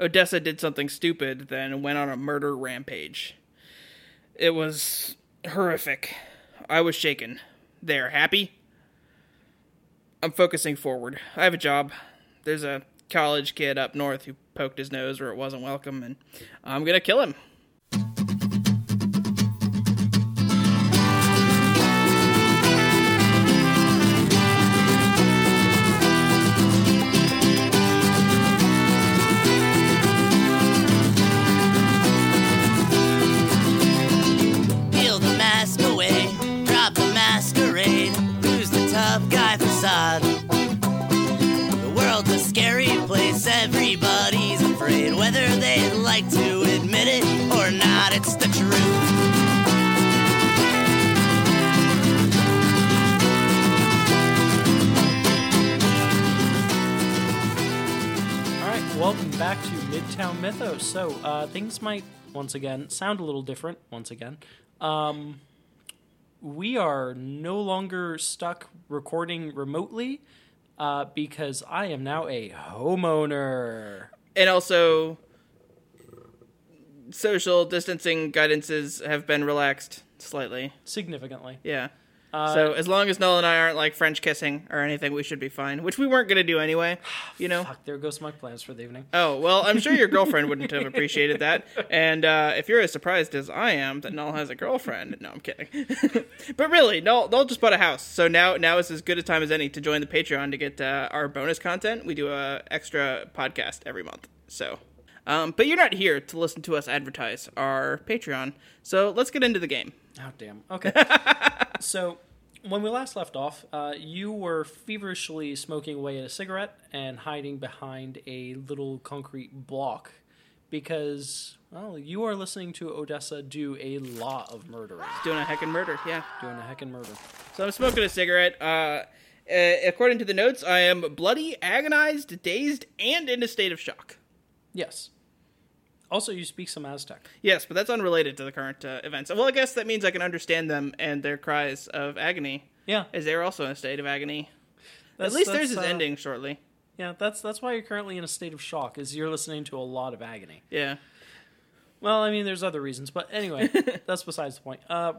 Odessa did something stupid, then went on a murder rampage. It was horrific. I was shaken. There, happy? I'm focusing forward. I have a job. There's a college kid up north who poked his nose where it wasn't welcome, and I'm gonna kill him. Everybody's afraid. Whether they'd like to admit it or not, it's the truth. Welcome back to Midtown Mythos. So uh, things might once again sound a little different. Once again, um, we are no longer stuck recording remotely uh, because I am now a homeowner. And also, social distancing guidances have been relaxed slightly. Significantly, Yeah. Uh, so as long as Noel and I aren't like French kissing or anything, we should be fine. Which we weren't gonna do anyway. You know. fuck, there goes my plans for the evening. Oh well, I'm sure your girlfriend wouldn't have appreciated that. And uh, if you're as surprised as I am that Noel has a girlfriend, no, I'm kidding. but really, Noel, Noel just bought a house, so now now is as good a time as any to join the Patreon to get uh, our bonus content. We do a extra podcast every month. So, um, but you're not here to listen to us advertise our Patreon. So let's get into the game. Oh damn. Okay. so when we last left off, uh, you were feverishly smoking away at a cigarette and hiding behind a little concrete block because well, you are listening to Odessa do a lot of murdering, Doing a heckin' murder, yeah. doing a heckin' murder. So I'm smoking a cigarette. Uh, uh, according to the notes, I am bloody, agonized, dazed, and in a state of shock. Yes. Also, you speak some Aztec. Yes, but that's unrelated to the current uh, events. Well, I guess that means I can understand them and their cries of agony, Yeah. as they're also in a state of agony. That's- At least theirs is uh, ending shortly. Yeah, that's that's why you're currently in a state of shock, is you're listening to a lot of agony. Yeah. Well, I mean, there's other reasons, but anyway, that's besides the point. Uh,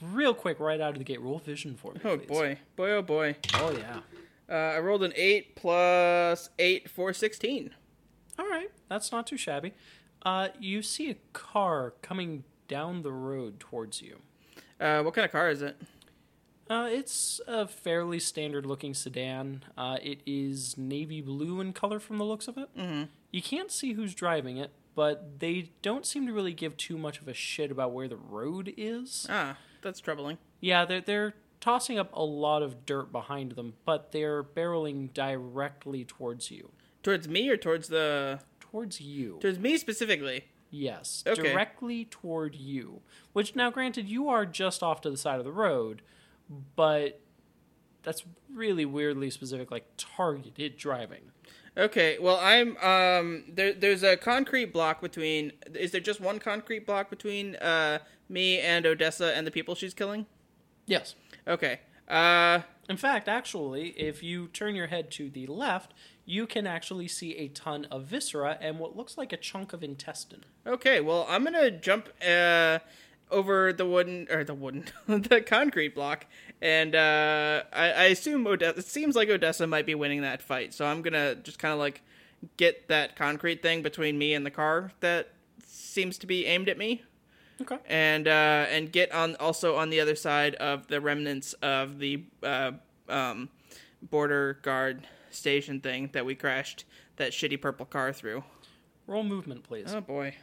real quick, right out of the gate, roll vision for me. Oh please. boy, boy, oh boy. Oh yeah. Uh, I rolled an eight plus eight for sixteen. All right, that's not too shabby. Uh, you see a car coming down the road towards you. Uh, what kind of car is it? Uh, it's a fairly standard-looking sedan. Uh, it is navy blue in color from the looks of it. Mm-hmm. You can't see who's driving it, but they don't seem to really give too much of a shit about where the road is. Ah, that's troubling. Yeah, they're they're tossing up a lot of dirt behind them, but they're barreling directly towards you. Towards me or towards the? Towards you. Towards me specifically. Yes, Okay. directly toward you. Which now, granted, you are just off to the side of the road, but that's really weirdly specific, like targeted driving. Okay, well, I'm um there. There's a concrete block between. Is there just one concrete block between uh me and Odessa and the people she's killing? Yes. Okay. Uh, In fact, actually, if you turn your head to the left, you can actually see a ton of viscera and what looks like a chunk of intestine. okay. Well, I'm gonna jump uh over the wooden or the wooden the concrete block, and uh I, I assume Odessa. It seems like Odessa might be winning that fight, so I'm gonna just kind of like get that concrete thing between me and the car that seems to be aimed at me. Okay. and uh, and get on also on the other side of the remnants of the uh, um, border guard station thing that we crashed that shitty purple car through. Roll movement, please. Oh boy,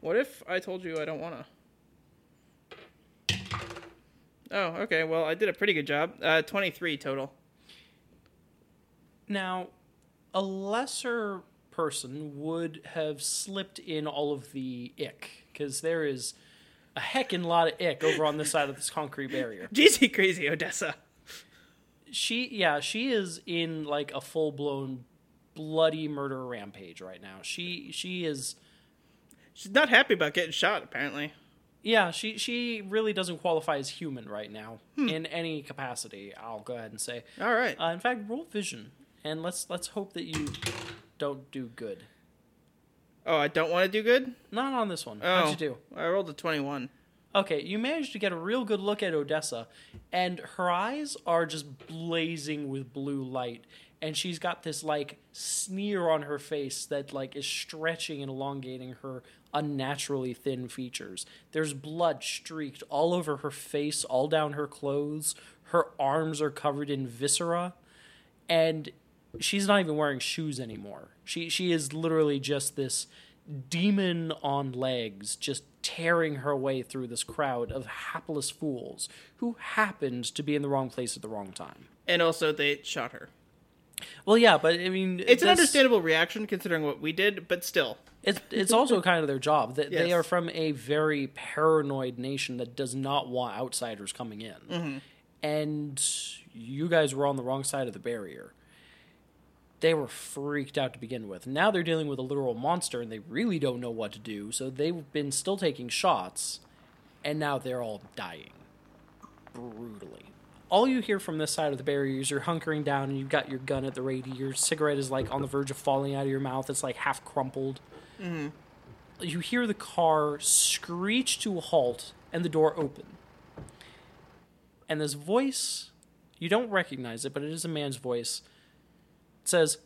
what if I told you I don't wanna? Oh, okay. Well, I did a pretty good job. Uh, Twenty-three total. Now, a lesser person would have slipped in all of the ick because there is a heckin' lot of ick over on this side of this concrete barrier. Jeezy crazy Odessa. She, yeah, she is in like a full blown bloody murder rampage right now. She, she is, She's not happy about getting shot. Apparently. yeah, she, she really doesn't qualify as human right now in any capacity. I'll go ahead and say. All right. Uh, in fact, roll vision, and let's let's hope that you don't do good. Oh, I don't want to do good. Not on this one. Oh, How'd you do? I rolled a twenty-one. Okay, you managed to get a real good look at Odessa, and her eyes are just blazing with blue light, and she's got this like sneer on her face that like is stretching and elongating her unnaturally thin features. There's blood streaked all over her face, all down her clothes. Her arms are covered in viscera, and she's not even wearing shoes anymore. She she is literally just this demon on legs, just tearing her way through this crowd of hapless fools who happened to be in the wrong place at the wrong time. And also, they shot her. Well, yeah, but I mean, It's an understandable reaction considering what we did, but still. It's it's also kind of their job. That they Yes. are from a very paranoid nation that does not want outsiders coming in, Mm-hmm. and you guys were on the wrong side of the barrier. They were freaked out to begin with. Now they're dealing with a literal monster, and they really don't know what to do. So they've been still taking shots, and now they're all dying brutally. All you hear from this side of the barrier is you're hunkering down and you've got your gun at the ready. Your cigarette is like on the verge of falling out of your mouth. It's like half crumpled mm-hmm. you hear the car screech to a halt and the door open. And this voice, you don't recognize it, but it is a man's voice. It says,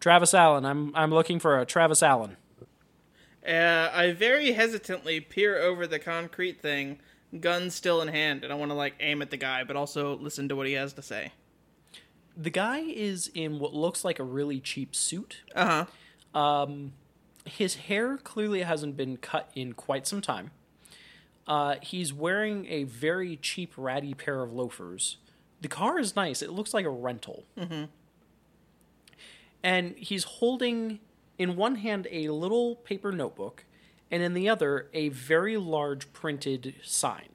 Travis Allen, I'm I'm looking for a Travis Allen. Uh, I very hesitantly peer over the concrete thing, gun still in hand, and I want to like aim at the guy, but also listen to what he has to say. The guy is in what looks like a really cheap suit. Uh huh. Um, His hair clearly hasn't been cut in quite some time. Uh, he's wearing a very cheap, ratty pair of loafers. The car is nice. It looks like a rental. Mm-hmm. And he's holding in one hand a little paper notebook, and in the other a very large printed sign.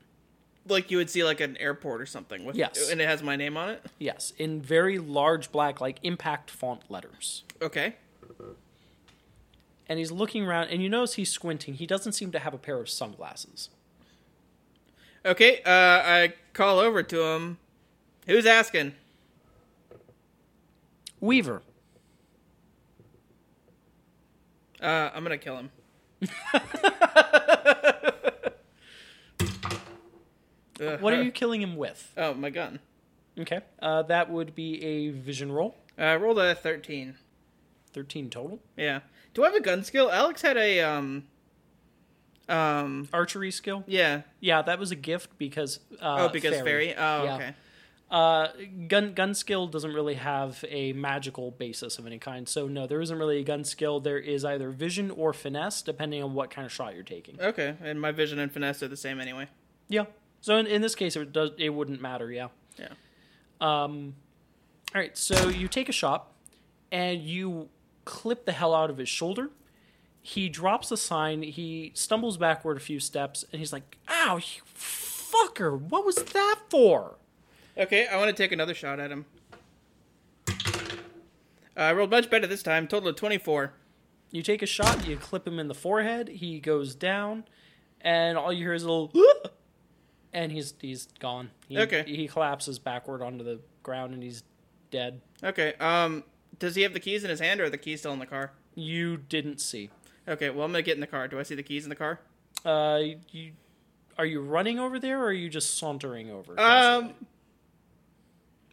Like you would see like an airport or something. With, Yes. And it has my name on it. Yes, in very large black, like impact font letters. Okay. And he's looking around, and you notice he's squinting. He doesn't seem to have a pair of sunglasses. Okay. Uh, I call over to him. Who's asking? Weaver. Uh, I'm gonna kill him. Uh, What are you killing him with? Oh, my gun. Okay. Uh, that would be a vision roll. Uh, I rolled a 13. 13 total. Yeah. Do I have a gun skill? Alex had a um. Um. Archery skill. Yeah. Yeah, that was a gift because. Uh, Oh, because fairy. Oh, Yeah. okay. Uh, gun gun skill doesn't really have a magical basis of any kind. So no, there isn't really a gun skill. There is either vision or finesse, depending on what kind of shot you're taking. Okay, and my vision and finesse are the same anyway. Yeah. So in, in this case, it does it wouldn't matter. Yeah. Yeah. Um. All right. So you take a shot, and you clip the hell out of his shoulder. He drops the sign. He stumbles backward a few steps, and he's like, "Ow, you fucker! What was that for?" Okay, I want to take another shot at him. Uh, I rolled much better this time. Total of 24. You take a shot. You clip him in the forehead. He goes down, and all you hear is a little, and he's he's gone. He, Okay. He collapses backward onto the ground, and he's dead. Okay, um, does he have the keys in his hand or are the keys still in the car? You didn't see. Okay, well, I'm gonna get in the car. Do I see the keys in the car? Uh, you are you running over there, or are you just sauntering over? Um,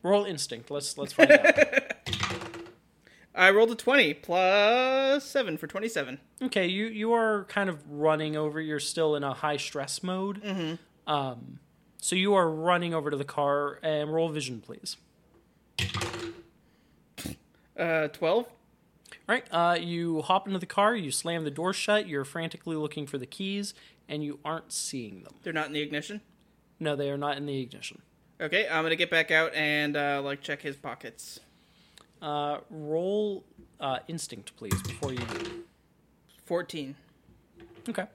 roll instinct. Let's let's find out. I rolled a 20 plus 7 for 27. Okay, you you are kind of running over. You're still in a high stress mode. Mm-hmm. Um, so you are running over to the car and roll vision, please. Uh, 12? All right. Uh, you hop into the car. You slam the door shut. You're frantically looking for the keys, and you aren't seeing them. They're not in the ignition? No, they are not in the ignition. Okay, I'm gonna get back out and, uh, like, check his pockets. Uh, roll uh, instinct, please, before you. 14. Okay.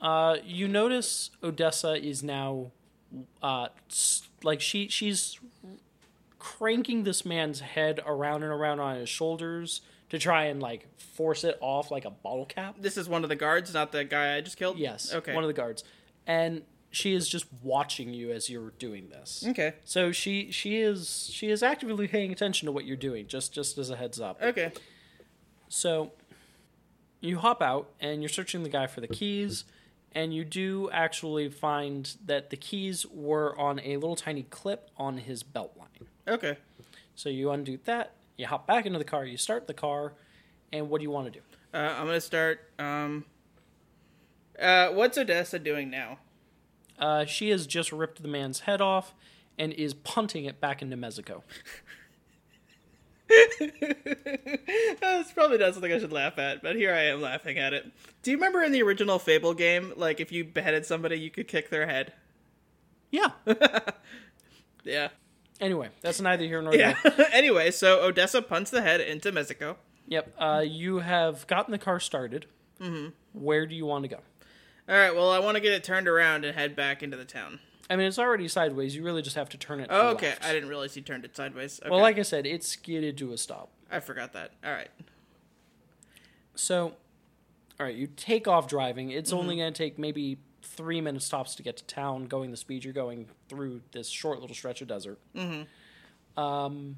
Uh, you notice Odessa is now, uh, like she she's cranking this man's head around and around on his shoulders to try and like force it off like a bottle cap. This is one of the guards, not the guy I just killed? Yes. Okay. One of the guards, and she is just watching you as you're doing this. Okay. So she she is she is actively paying attention to what you're doing. Just just as a heads up. Okay. So you hop out and you're searching the guy for the keys, and you do actually find that the keys were on a little tiny clip on his belt line. Okay. So you undo that, you hop back into the car, you start the car, and what do you want to do? Uh, I'm gonna start. Um, uh, what's Odessa doing now? Uh, she has just ripped the man's head off and is punting it back into Mexico. That's probably not something I should laugh at, but here I am laughing at it. Do you remember in the original Fable game, like if you beheaded somebody, you could kick their head? Yeah. Yeah. anyway, that's neither here nor Yeah. there. anyway, so Odessa punts the head into Mexico. Yep. Uh, you have gotten the car started. Mm-hmm. Where do you want to go? All right. Well, I want to get it turned around and head back into the town. I mean, it's already sideways. You really just have to turn it. Oh, okay. left. I didn't realize you turned it sideways. Okay. Well, like I said, it skidded to a stop. I forgot that. All right. So, all right, you take off driving. It's only going to take maybe three minute stops to get to town, going the speed you're going through this short little stretch of desert. Mm-hmm. Um,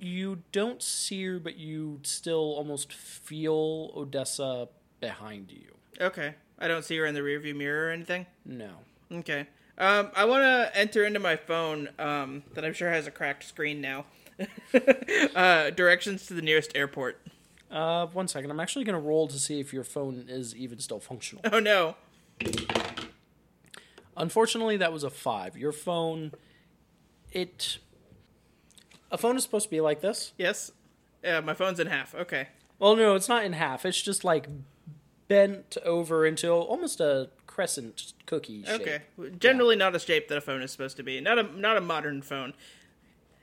you don't see her, but you still almost feel Odessa behind you. Okay. I don't see her in the rearview mirror or anything. No. Okay. Um, I want to enter into my phone um, that I'm sure has a cracked screen now. uh, directions to the nearest airport. Uh, one second. I'm actually going to roll to see if your phone is even still functional. Oh no. Unfortunately, that was a five. Your phone, it. A phone is supposed to be like this. Yes. Yeah, my phone's in half. Okay. Well, no, it's not in half. It's just like bent over into almost a crescent cookie shape. Okay. Generally not a shape that a phone is supposed to be. Not a not a modern phone.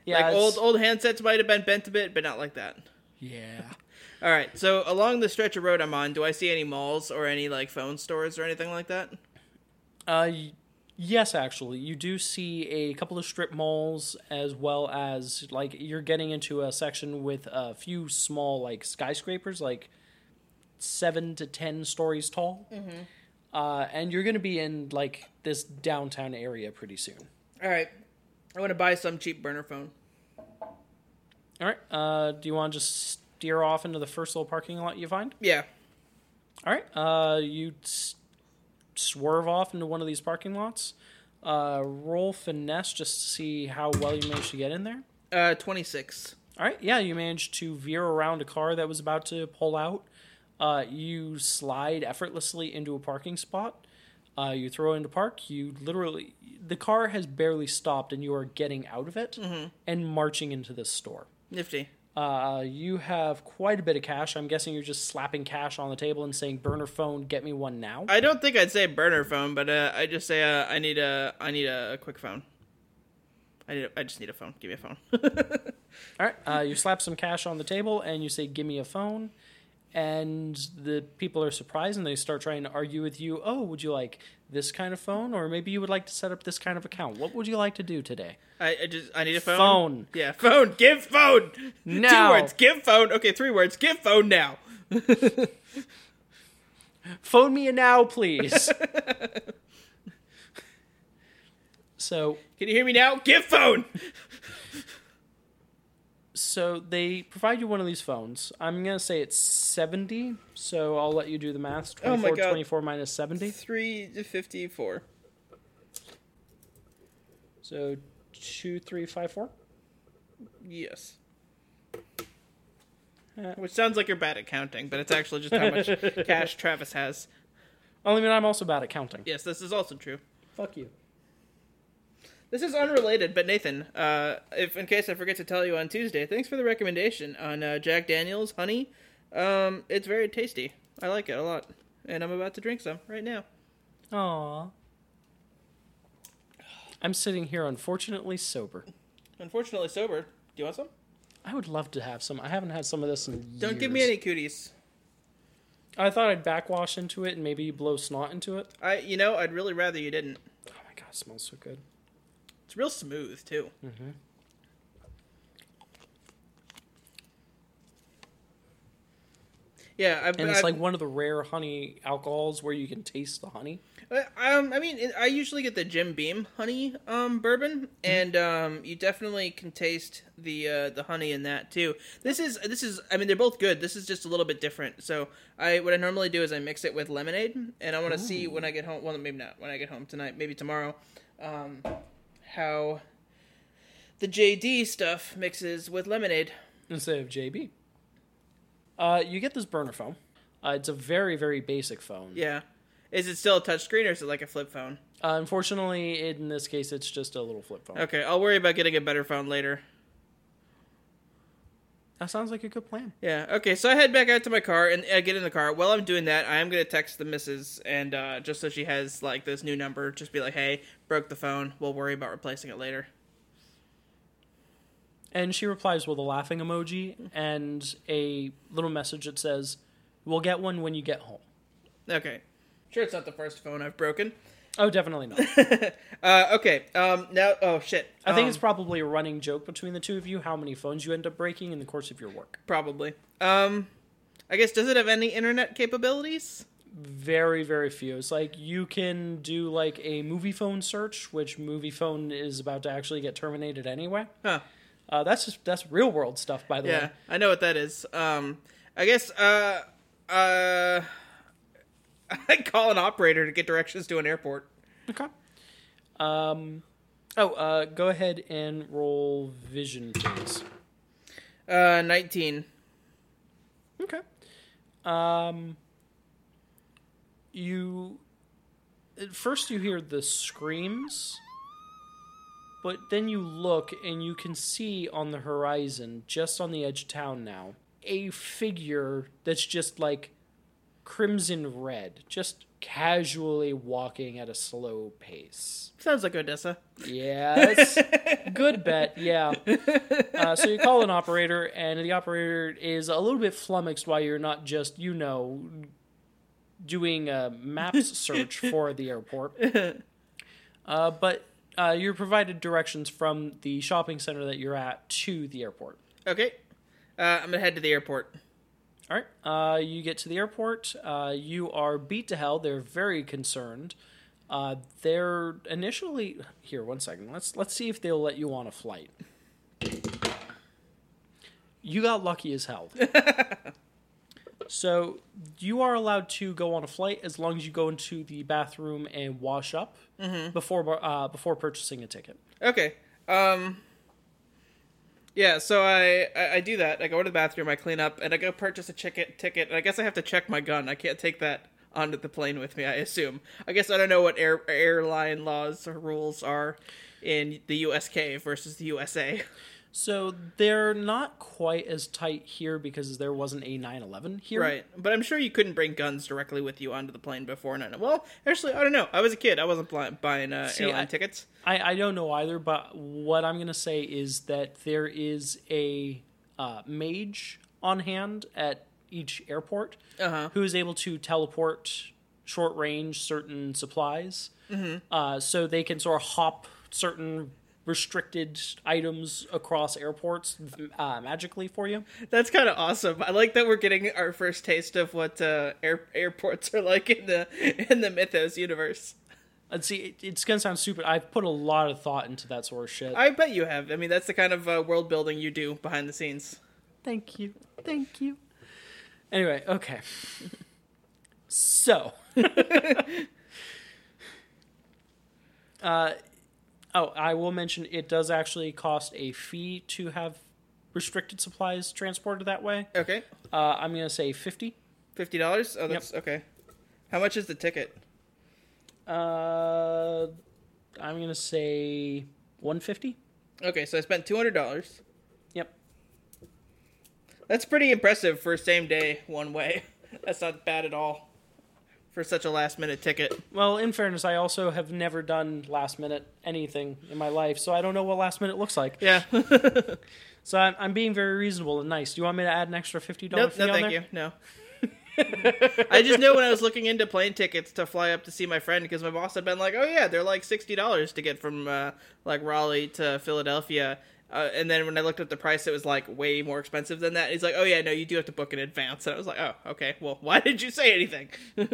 Yeah, like old old handsets might have been bent a bit, but not like that. Yeah. All right. So along the stretch of road I'm on, do I see any malls or any like phone stores or anything like that? Uh, yes, actually, you do see a couple of strip malls as well as like you're getting into a section with a few small like skyscrapers, like seven to ten stories tall. Mm-hmm. Uh, and you're going to be in like this downtown area pretty soon. All right. I want to buy some cheap burner phone. All right. Uh, do you want to just steer off into the first little parking lot you find? Yeah. All right. Uh, you s- swerve off into one of these parking lots. Uh, roll finesse just to see how well you managed to get in there. Uh, 26. All right. Yeah, you managed to veer around a car that was about to pull out. Uh, you slide effortlessly into a parking spot. Uh, you throw it into park. You literally, the car has barely stopped, and you are getting out of it and marching into this store. Nifty. Uh, you have quite a bit of cash. I'm guessing you're just slapping cash on the table and saying, "Burner phone, get me one now." I don't think I'd say burner phone, but uh, I just say uh, I need a I need a, quick phone. I need a, I just need a phone. Give me a phone. All right. Uh, you slap some cash on the table and you say, "Give me a phone." And the people are surprised and they start trying to argue with you. Oh, would you like this kind of phone, or maybe you would like to set up this kind of account? What would you like to do today? I, I just I need a phone. Phone. Yeah, phone. Give phone. Now. Two words. Give phone. Okay, three words. Give phone now. Phone me now, please. so, Can you hear me now? Give phone. so they provide you one of these phones. I'm gonna say it's 70. So I'll let you do the math. 24, Oh my 24, God. 24 minus 70. Three fifty four. So two, three, five, four. Yes. Uh, Which sounds like you're bad at counting, but it's actually just how much cash Travis has. Well, I mean, I'm also bad at counting. Yes, this is also true. Fuck you. This is unrelated, but Nathan, uh, if in case I forget to tell you on Tuesday, thanks for the recommendation on uh, Jack Daniels Honey. Um, it's very tasty. I like it a lot, and I'm about to drink some right now. Aww. I'm sitting here, unfortunately sober. Unfortunately sober. Do you want some? I would love to have some. I haven't had some of this in Don't give me years. any cooties. I thought I'd backwash into it and maybe blow snot into it. I, you know, I'd really rather you didn't. Oh my god, it smells so good. It's real smooth too. Yeah, I've, and it's I've- like one of the rare honey alcohols where you can taste the honey. Uh, Um, I mean, I usually get the Jim Beam honey um bourbon, and um, you definitely can taste the uh, the honey in that too. This is this is I mean they're both good. This is just a little bit different. So I what I normally do is I mix it with lemonade, and I want to see when I get home. Well, maybe not when I get home tonight. Maybe tomorrow. Um, how the JD stuff mixes with lemonade. instead of JB. Uh, you get this burner phone. Uh, it's a very, very basic phone. Yeah, is it still a touchscreen or is it like a flip phone? Uh, unfortunately, in this case, it's just a little flip phone. Okay, I'll worry about getting a better phone later. That sounds like a good plan. Yeah. Okay. So I head back out to my car and I get in the car. While I'm doing that, I am gonna text the missus and uh, just so she has like this new number, just be like, "Hey, broke the phone. We'll worry about replacing it later." And she replies with a laughing emoji and a little message that says, "We'll get one when you get home." Okay. Sure, it's not the first phone I've broken. Oh, definitely not. Uh, okay. Um. Now. Oh shit. I think Um, it's probably a running joke between the two of you how many phones you end up breaking in the course of your work. probably. Um. I guess does it have any internet capabilities? Very, very few. It's like you can do like a Moviefone search, which Moviefone is about to actually get terminated anyway. Huh. Uh, that's just that's real world stuff, by the Yeah, way. I know what that is. Um. I guess. Uh. Uh. I call an operator to get directions to an airport. Okay. Um. Oh, uh, go ahead and roll vision, please. Uh. Nineteen. Okay. Um. You. At first, you hear the screams, but then you look and you can see on the horizon, just on the edge of town now, a figure that's just like crimson red, just casually walking at a slow pace. Sounds like Odessa. Yes. Good bet. Yeah. Uh, so you call an operator, and the operator is a little bit flummoxed while you're not just, you know, doing a maps search for the airport. Uh, but uh, you're provided directions from the shopping center that you're at to the airport. Okay. Uh, I'm gonna head to the airport. All right. Uh, you get to the airport. Uh, you are beat to hell. They're very concerned. Uh, they're initially here. One second. Let's let's see if they'll let you on a flight. You got lucky as hell. so you are allowed to go on a flight as long as you go into the bathroom and wash up before uh, before purchasing a ticket. Okay. Um. Yeah, so I, I I do that. I go to the bathroom, I clean up, and I go purchase a ticket. Ticket. And I guess I have to check my gun. I can't take that onto the plane with me. I assume. I guess I don't know what air, airline laws or rules are in the USK versus the USA. So they're not quite as tight here because there wasn't a 9/11 here. Right, but I'm sure you couldn't bring guns directly with you onto the plane before 9. Well, actually, I don't know. I was a kid. I wasn't buying uh, See, airline I- tickets. I, I don't know either, but what I'm going to say is that there is a uh, mage on hand at each airport Uh-huh. who is able to teleport short range certain supplies. Mm-hmm. Uh, so they can sort of hop certain restricted items across airports uh, magically for you. That's kind of awesome. I like that we're getting our first taste of what uh, air- airports are like in the in the Mythos universe. And see, it, it's going to sound stupid. I've put a lot of thought into that sort of shit. I bet you have. I mean, that's the kind of uh, world building you do behind the scenes. Thank you. Thank you. Anyway, okay. So. uh, oh, I will mention it does actually cost a fee to have restricted supplies transported that way. Okay, Uh, I'm going to say 50 fifty dollars. Oh, that's okay. How much is the ticket? Uh, I'm going to say 150 Okay, so I spent two hundred dollars. Yep. That's pretty impressive for same day one way. That's not bad at all for such a last minute ticket. Well, in fairness, I also have never done last minute anything in my life, so I don't know what last minute looks like. Yeah. So I'm, I'm being very reasonable and nice. Do you want me to add an extra fifty dollars? nope. No, thank you. No. I just know when I was looking into plane tickets to fly up to see my friend because my boss had been like, "Oh yeah, they're like sixty dollars to get from uh, like Raleigh to Philadelphia," Uh, and then when I looked up the price, it was like way more expensive than that. He's like, "Oh yeah, no, you do have to book in advance." And I was like, "Oh, okay. Well, why did you say anything?"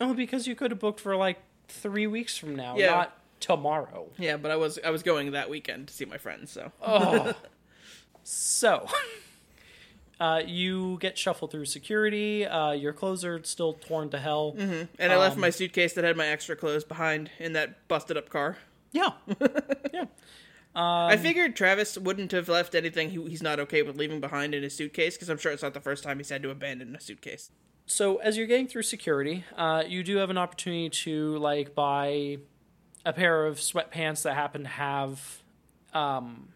Oh, because you could have booked for like three weeks from now, Yeah. not tomorrow. yeah, but I was I was going that weekend to see my friends, so Oh. so, uh, you get shuffled through security. Uh, your clothes are still torn to hell. and I left Um, my suitcase that had my extra clothes behind in that busted up car. Yeah. yeah. I figured Travis wouldn't have left anything he, he's not okay with leaving behind in his suitcase because I'm sure it's not the first time he's had to abandon a suitcase. So as you're getting through security, uh, you do have an opportunity to like buy a pair of sweatpants that happen to have um,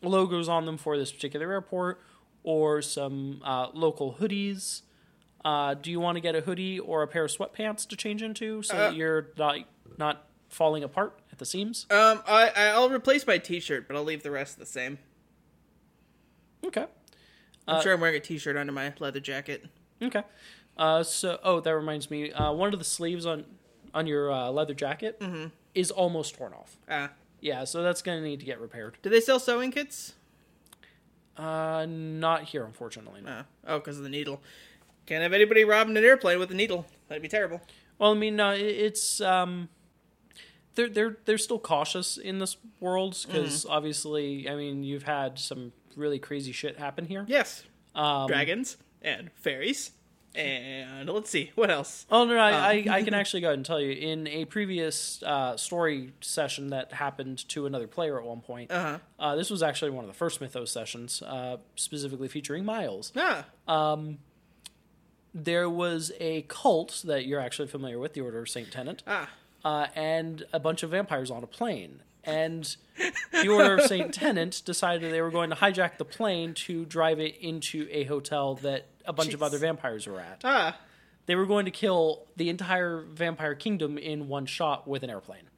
logos on them for this particular airport, or some uh, local hoodies. Uh, do you want to get a hoodie or a pair of sweatpants to change into so that you're not not falling apart at the seams? Um, I I'll replace my T-shirt, but I'll leave the rest the same. Okay. I'm sure I'm wearing a T-shirt under my leather jacket. Okay. Uh, so, oh, that reminds me. Uh, one of the sleeves on on your uh, leather jacket is almost torn off. Ah, Yeah, so that's gonna need to get repaired. do they sell sewing kits? Uh, not here, unfortunately. No. Ah, oh, because of the needle. Can't have anybody robbing an airplane with a needle. That'd be terrible. Well, I mean, uh, it's um, they're they're they're still cautious in this world because obviously, I mean, you've had some really crazy shit happen here. Yes, Um, dragons and fairies, and let's see what else. Oh no, no I, I, I can actually go ahead and tell you. In a previous uh, story session that happened to another player at one point, Uh-huh. uh, this was actually one of the first Mythos sessions, uh, specifically featuring Miles. Ah, There was a cult that you're actually familiar with, the Order of Saint Tenant, ah, uh, and a bunch of vampires on a plane. And the Order of Saint Tenant decided they were going to hijack the plane to drive it into a hotel that a bunch of other vampires were at. ah. They were going to kill the entire vampire kingdom in one shot with an airplane.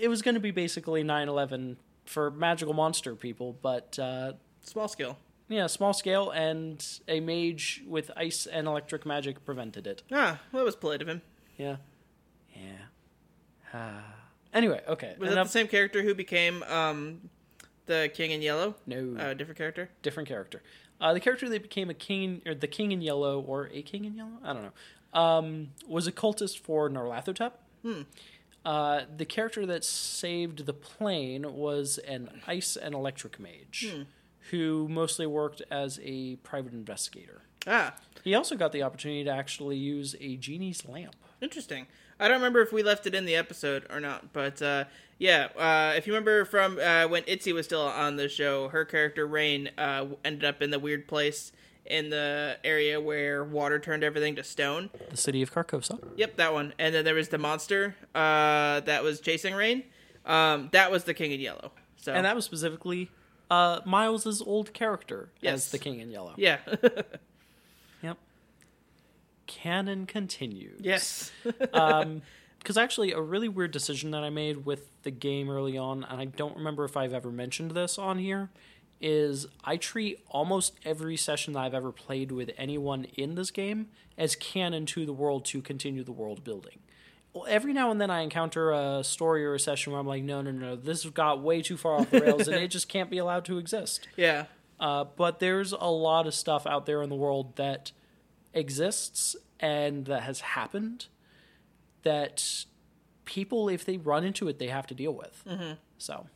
It was going to be basically 9 11 for magical monster people, but uh, Small scale. yeah, small scale, and a mage with ice and electric magic prevented it. Ah, well, that was polite of him. Yeah. Anyway, okay. Was that enough- the same character who became um, the King in Yellow? No. uh, different character. different character. Uh, the character that became a king, or the king in yellow, or a king in yellow, I don't know, um, was a cultist for Nyarlathotep. Uh, the character that saved the plane was an ice and electric mage, who mostly worked as a private investigator. Ah, He also got the opportunity to actually use a genie's lamp. Interesting. I don't remember if we left it in the episode or not, but uh, yeah, uh, if you remember from uh, when Itzy was still on the show, her character Rain uh, ended up in the weird place in the area where water turned everything to stone. The city of Carcosa. Yep, that one. And then there was the monster uh, that was chasing Rain. Um, that was the King in Yellow. So And that was specifically uh, Miles's old character Yes. as the king in yellow. yeah. Canon continues. yes, Because actually, a really weird decision that I made with the game early on, and I don't remember if I've ever mentioned this on here, is I treat almost every session that I've ever played with anyone in this game as canon to the world to continue the world building. Well, every now and then I encounter a story or a session where I'm like, no, no, no, this got way too far off the rails and it just can't be allowed to exist. yeah. Uh, but there's a lot of stuff out there in the world that exists and that has happened that people, if they run into it, they have to deal with. Mm-hmm. So,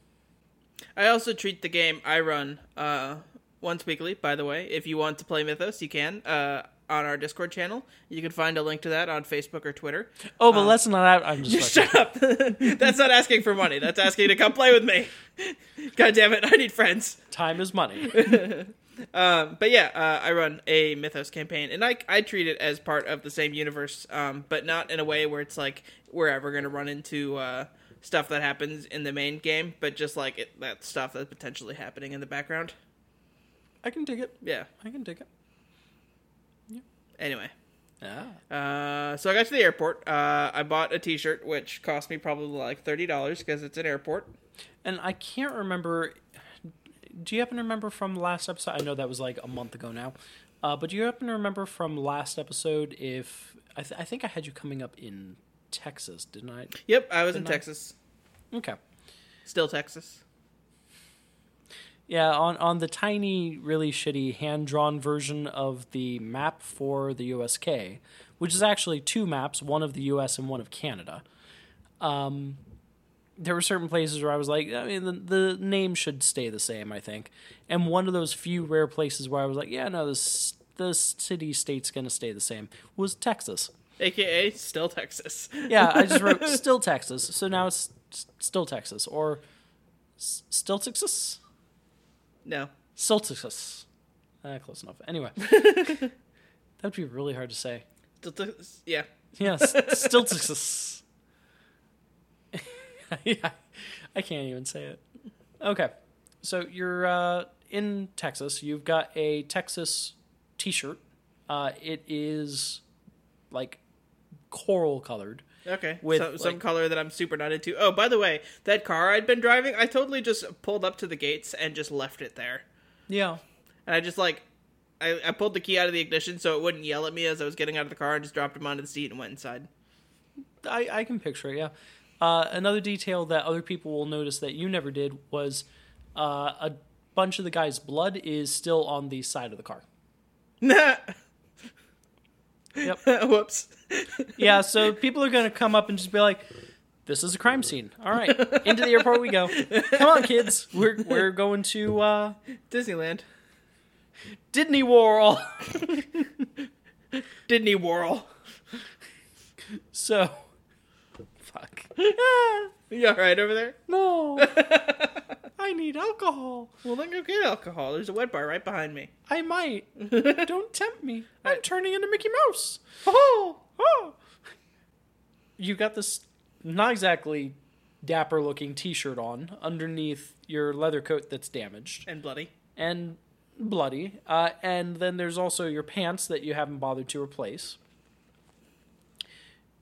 I also treat the game I run uh, once weekly. By the way, if you want to play Mythos, you can uh, on our Discord channel. You can find a link to that on Facebook or Twitter. oh, but let's not. I'm just. Shut up! That's not asking for money. That's asking to come play with me. God damn it! I need friends. time is money. Um, but yeah, uh, I run a Mythos campaign, and I I treat it as part of the same universe, um, but not in a way where it's like we're ever going to run into uh, stuff that happens in the main game, but just like it, that stuff that's potentially happening in the background. I can dig it. Yeah. I can dig it. Yeah. Anyway. Ah. Uh, so I got to the airport. Uh, I bought a T-shirt, which cost me probably like thirty dollars because it's an airport. And I can't remember. Do you happen to remember from last episode? I know that was like a month ago now. Uh, but do you happen to remember from last episode if I, th- I think I had you coming up in Texas, didn't I? Yep, I was in Didn't I? Texas, Okay. still Texas. Yeah, on on the tiny, really shitty hand drawn version of the map for the USK, which is actually two maps, one of the US and one of Canada. Um, there were certain places where I was like, I mean, the, the name should stay the same, I think. And one of those few rare places where I was like, yeah, no, this the city state's gonna stay the same was Texas. AKA still Texas. Yeah, I just wrote still Texas, so now it's still Texas or s- still Texas. No. Still Texas. Uh, close enough. Anyway, that'd be really hard to say. Yeah. Yes, still Texas. yeah, I can't even say it. Okay, so you're uh, in Texas. You've got a Texas T-shirt. Uh, it is like coral colored. Okay. With, some, some like- color that I'm super not into. Oh, by the way, that car I'd been driving, I totally just pulled up to the gates and just left it there. Yeah. And I just like, I, I pulled the key out of the ignition so it wouldn't yell at me as I was getting out of the car and just dropped him onto the seat and went inside. I, I can picture it, yeah. Uh, another detail that other people will notice that you never did was uh, a bunch of the guy's blood is still on the side of the car. Nah. Yep. Whoops. Yeah, so people are going to come up and just be like, this is a crime scene. All right, into the airport we go. Come on, kids. We're, we're going to uh, Disneyland. Disney World. Disney Whirl. So, fuck. You alright over there? No. I need alcohol. Well, then go get alcohol. There's a wet bar right behind me. I might. Don't tempt me. I'm turning into Mickey Mouse. Oh! Oh. You got this not exactly dapper looking t shirt on underneath your leather coat that's damaged And bloody. and bloody. Uh, and then there's also your pants that you haven't bothered to replace.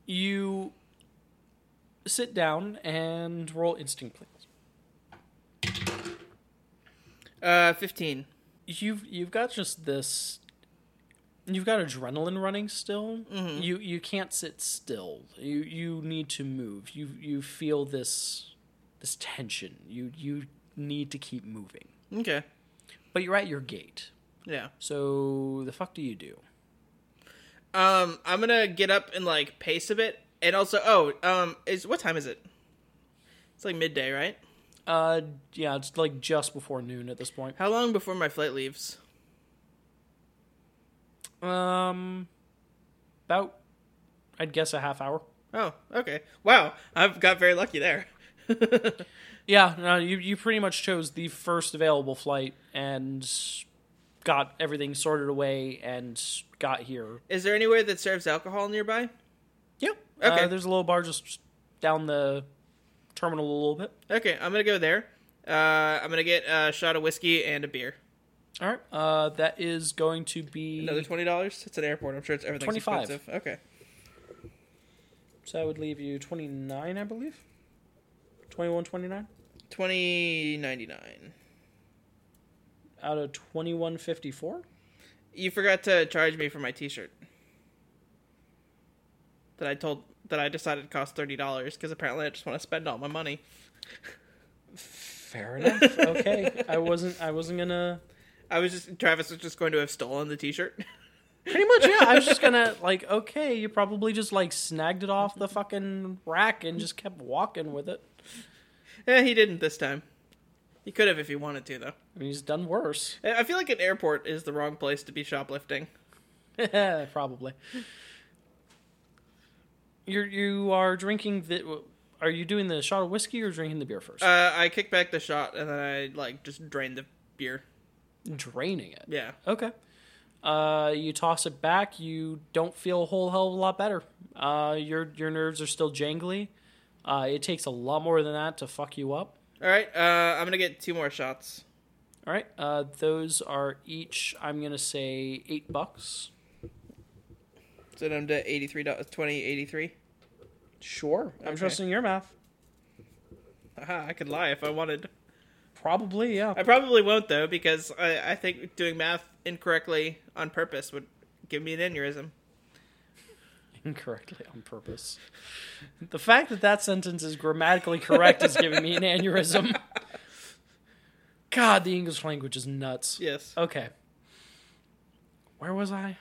You sit down and roll instinct, please. Uh, 15. you've you've got just this you've got adrenaline running still you you can't sit still you you need to move you you feel this this tension you you need to keep moving Okay. but you're at your gate Yeah. so the fuck do you do Um, I'm gonna get up and like pace a bit, and also, oh, um, is what time is it? It's like midday, right? uh yeah it's like just before noon at this point How long before my flight leaves? um about i'd guess a half hour Oh, okay. Wow, I've got very lucky there. Yeah, no, you you pretty much chose the first available flight and got everything sorted away and got here. Is there anywhere that serves alcohol nearby? Yep. Okay. Uh, there's a little bar just down the terminal a little bit. Okay, I'm gonna go there. Uh, I'm gonna get a shot of whiskey and a beer. All right. Uh, that is going to be Another twenty dollars. It's an airport. I'm sure it's everything's 25. expensive. Okay. so I would leave you twenty nine, I believe. Twenty one, twenty nine Twenty ninety nine. out of twenty one fifty four. You forgot to charge me for my T-shirt. That I told that I decided cost thirty dollars because apparently I just want to spend all my money. Fair enough. okay, I wasn't. I wasn't gonna. I was just Travis was just going to have stolen the T-shirt. Pretty much, yeah. I was just gonna like, okay, you probably just like snagged it off the fucking rack and just kept walking with it. eh, he didn't this time. He could have if he wanted to, though. I mean, he's done worse. Eh, I feel like an airport is the wrong place to be shoplifting. probably. You're you are drinking the. Are you doing the shot of whiskey or drinking the beer first? Uh, I kick back the shot and then I like just drain the beer. Draining it. Yeah. Okay. Uh, you toss it back. You don't feel a whole hell of a lot better. Uh, your your nerves are still jangly. Uh, it takes a lot more than that to fuck you up. All right. Uh, I'm gonna get two more shots. All right. Uh, those are each. I'm gonna say eight bucks. So I'm to eighty three dollars, twenty eighty three. Sure. I'm Okay. trusting your math. Aha, I could lie if I wanted. Probably, yeah. I probably won't though because I, I think doing math incorrectly on purpose would give me an aneurysm. Incorrectly on purpose. The fact that that sentence is grammatically correct is giving me an aneurysm. God, the English language is nuts. Yes. Okay. Where was I?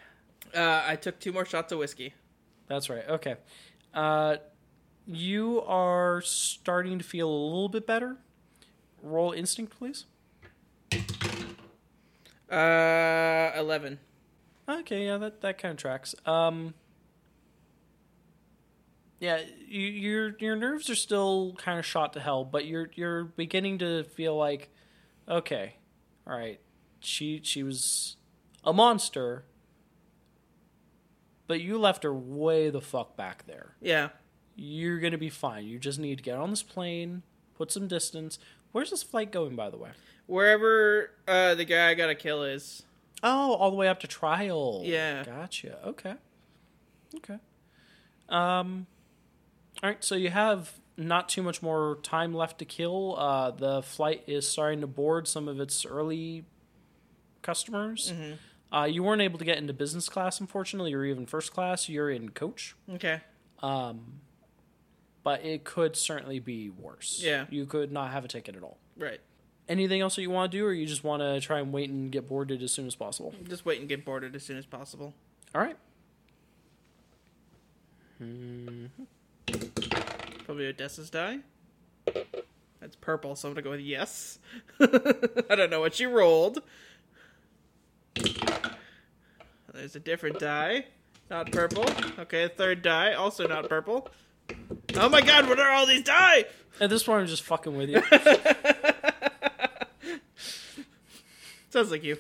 Uh, I took two more shots of whiskey. That's right. Okay. Uh, you are starting to feel a little bit better. Roll instinct, please. Uh, eleven. Okay, yeah, that, that kind of tracks. Um, yeah, you, your your nerves are still kind of shot to hell, but you're you're beginning to feel like, okay, all right, she she was a monster, but you left her way the fuck back there. Yeah. You're gonna be fine. You just need to get on this plane, put some distance. Where's this flight going, by the way? Wherever uh, the guy I gotta kill is. Oh, all the way up to trial. Yeah. Gotcha. Okay. Okay. Um all right, so you have not too much more time left to kill. Uh the flight is starting to board some of its early customers. Uh, you weren't able to get into business class, unfortunately, or even first class. You're in coach, Okay. Um, but it could certainly be worse. Yeah. You could not have a ticket at all. Right. Anything else that you want to do, or you just want to try and wait and get boarded as soon as possible? Just wait and get boarded as soon as possible. All right. Hmm. Probably Odessa's die. That's purple, so I'm gonna go with yes. I don't know what she rolled. There's a different die. Not purple. Okay, a third die, also not purple. Oh my god, what are all these die? At this point, I'm just fucking with you. Sounds like you.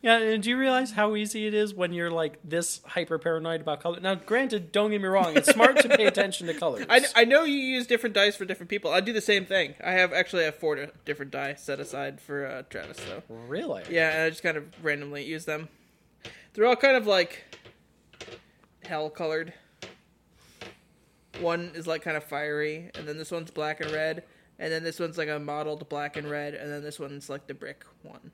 yeah, and do you realize how easy it is when you're like this hyper paranoid about color? Now, granted, don't get me wrong, it's smart to pay attention to colors. I, I know you use different dice for different people. I do the same thing. I have actually I have four different die set aside for uh, Travis, though. really? Yeah, and I just kind of randomly use them. They're all kind of like hell colored. One is like kind of fiery, and then this one's black and red, and then this one's like a mottled black and red, and then this one's like the brick one.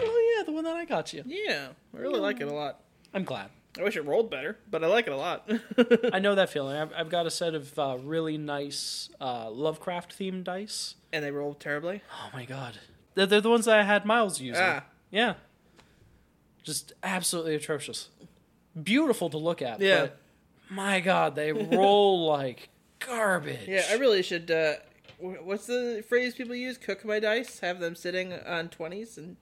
Oh yeah, the one that I got you. Yeah, I really like it a lot. I'm glad. I wish it rolled better, but I like it a lot. I know that feeling. I've, I've got a set of uh, really nice uh, Lovecraft themed dice. and they roll terribly. Oh my god, they're, they're the ones that I had Miles using. Ah, Yeah, just absolutely atrocious. Beautiful to look at. Yeah. But my god, they roll like garbage. yeah, I really should. Uh, what's the phrase people use? Cook my dice. Have them sitting on twenties, and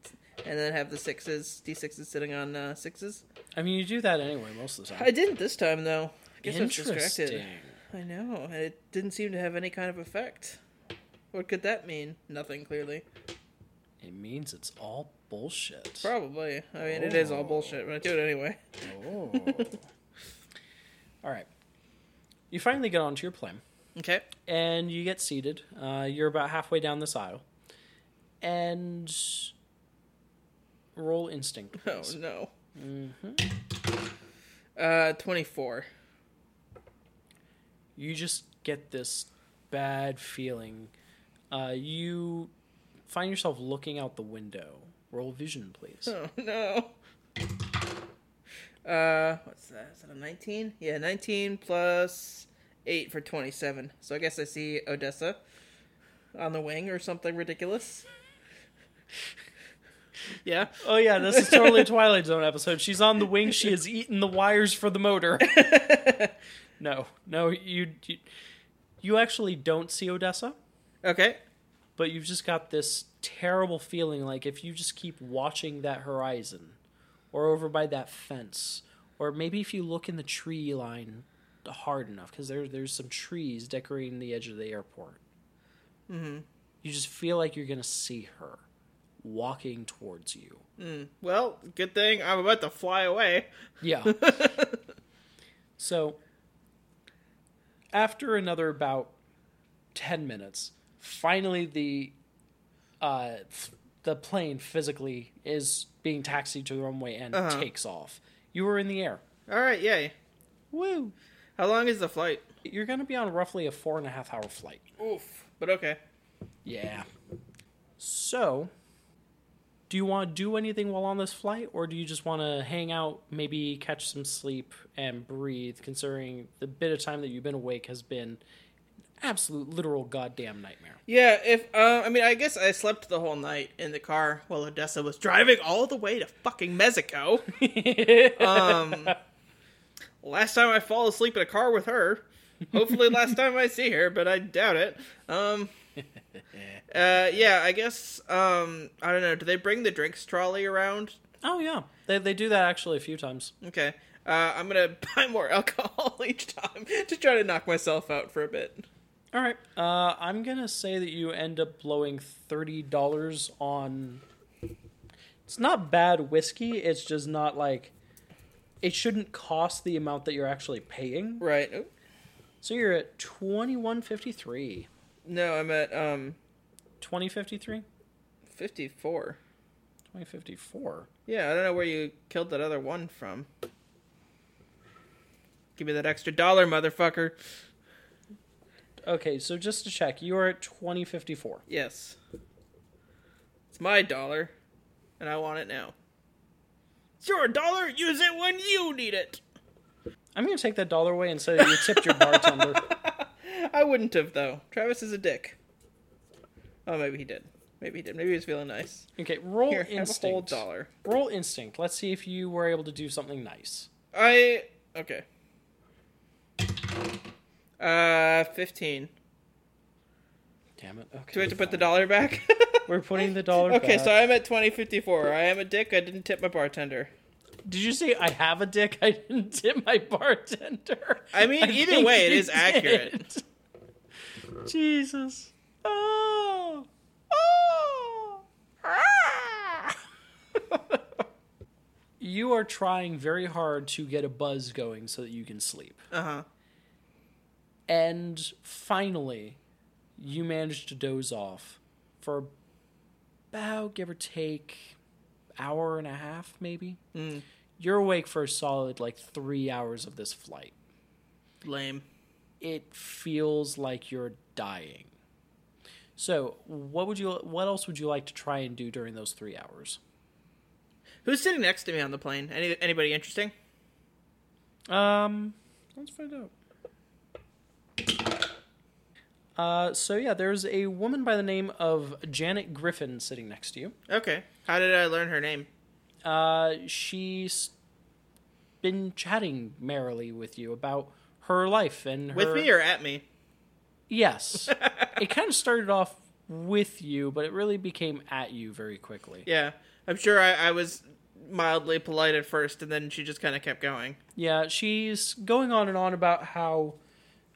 and then have the sixes, d sixes sitting on uh, sixes. I mean, you do that anyway most of the time. I didn't this time though. I guess I was distracted. Interesting. I know, and it didn't seem to have any kind of effect. What could that mean? Nothing, clearly. It means it's all bullshit. Probably. I mean, it is all Oh. bullshit, but I do it anyway. Oh. all right. You finally get onto your plane, Okay. and you get seated. Uh, you're about halfway down this aisle, and roll instinct. Oh Please. no. Uh, twenty-four. you just get this bad feeling. Uh, you find yourself looking out the window. Roll vision, please. Oh no. Uh, what's that? Is that a nineteen? Yeah, nineteen plus eight for twenty-seven. So I guess I see Odessa on the wing or something ridiculous. yeah. Oh yeah, this is totally a Twilight Zone episode. She's on the wing. She has eaten the wires for the motor. no, no, you, you you actually don't see Odessa, Okay. but you've just got this terrible feeling like if you just keep watching that horizon, or over by that fence, or maybe if you look in the tree line hard enough, because there there's some trees decorating the edge of the airport. Mm-hmm. You just feel like you're gonna see her walking towards you. Well, good thing I'm about to fly away. Yeah. so, after another about 10 minutes, finally the uh, f- the plane physically is being taxied to the runway and Uh-huh. takes off. You were in the air. All right, yay. Woo! How long is the flight? You're going to be on roughly a four and a half hour flight. Oof. But okay. Yeah. So, do you want to do anything while on this flight, or do you just want to hang out, maybe catch some sleep and breathe, considering the bit of time that you've been awake has been absolute literal goddamn nightmare. Yeah, if uh, I mean, I guess I slept the whole night in the car while Odessa was driving all the way to fucking Mexico. um, last time I fall asleep in a car with her. Hopefully, last time I see her, but I doubt it. Um, uh, yeah, I guess. Um, I don't know. Do they bring the drinks trolley around? Oh yeah, they they do that actually a few times. Okay. Uh, I'm gonna buy more alcohol each time to try to knock myself out for a bit. All right, uh, I'm gonna say that you end up blowing thirty dollars on. It's not bad whiskey. It's just not like. It shouldn't cost the amount that you're actually paying. Right. Oh, So you're at twenty one fifty three. No, I'm at um Twenty fifty three. 54. Twenty fifty four. Yeah, I don't know where you killed that other one from. Give me that extra dollar, motherfucker. Okay, so just to check, you are at twenty fifty four. Yes. It's my dollar, and I want it now. It's your dollar. Use it when you need it. I'm gonna take that dollar away and say you tipped your bartender. I wouldn't have though. Travis is a dick. Oh, maybe he did. Maybe he did. Maybe he was feeling nice. Okay, roll Here, have a whole dollar. Roll instinct. Let's see if you were able to do something nice. I okay. Uh, fifteen. Damn it. Okay. Do we have to put the dollar back? We're putting the dollar back. okay, back. so I'm at twenty fifty four. I am a dick. I didn't tip my bartender. Did you say I have a dick? I didn't tip my bartender. I mean, either way, it is you is accurate. Jesus. Oh. Oh. Ah. You are trying very hard to get a buzz going so that you can sleep. Uh huh. And finally, you manage to doze off for about, give or take, hour and a half, maybe. Mm. You're awake for a solid like three hours of this flight. Lame. It feels like you're dying. So, what would you? What else would you like to try and do during those three hours? Who's sitting next to me on the plane? Any anybody interesting? Um, let's find out. Uh, so yeah, there's a woman by the name of Janet Griffin sitting next to you. Okay. How did I learn her name? Uh, she's been chatting merrily with you about her life and her. With me or at me? yes, it kind of started off with you, but it really became at you very quickly. Yeah. I'm sure I, I was mildly polite at first, and then she just kind of kept going. Yeah, she's going on and on about how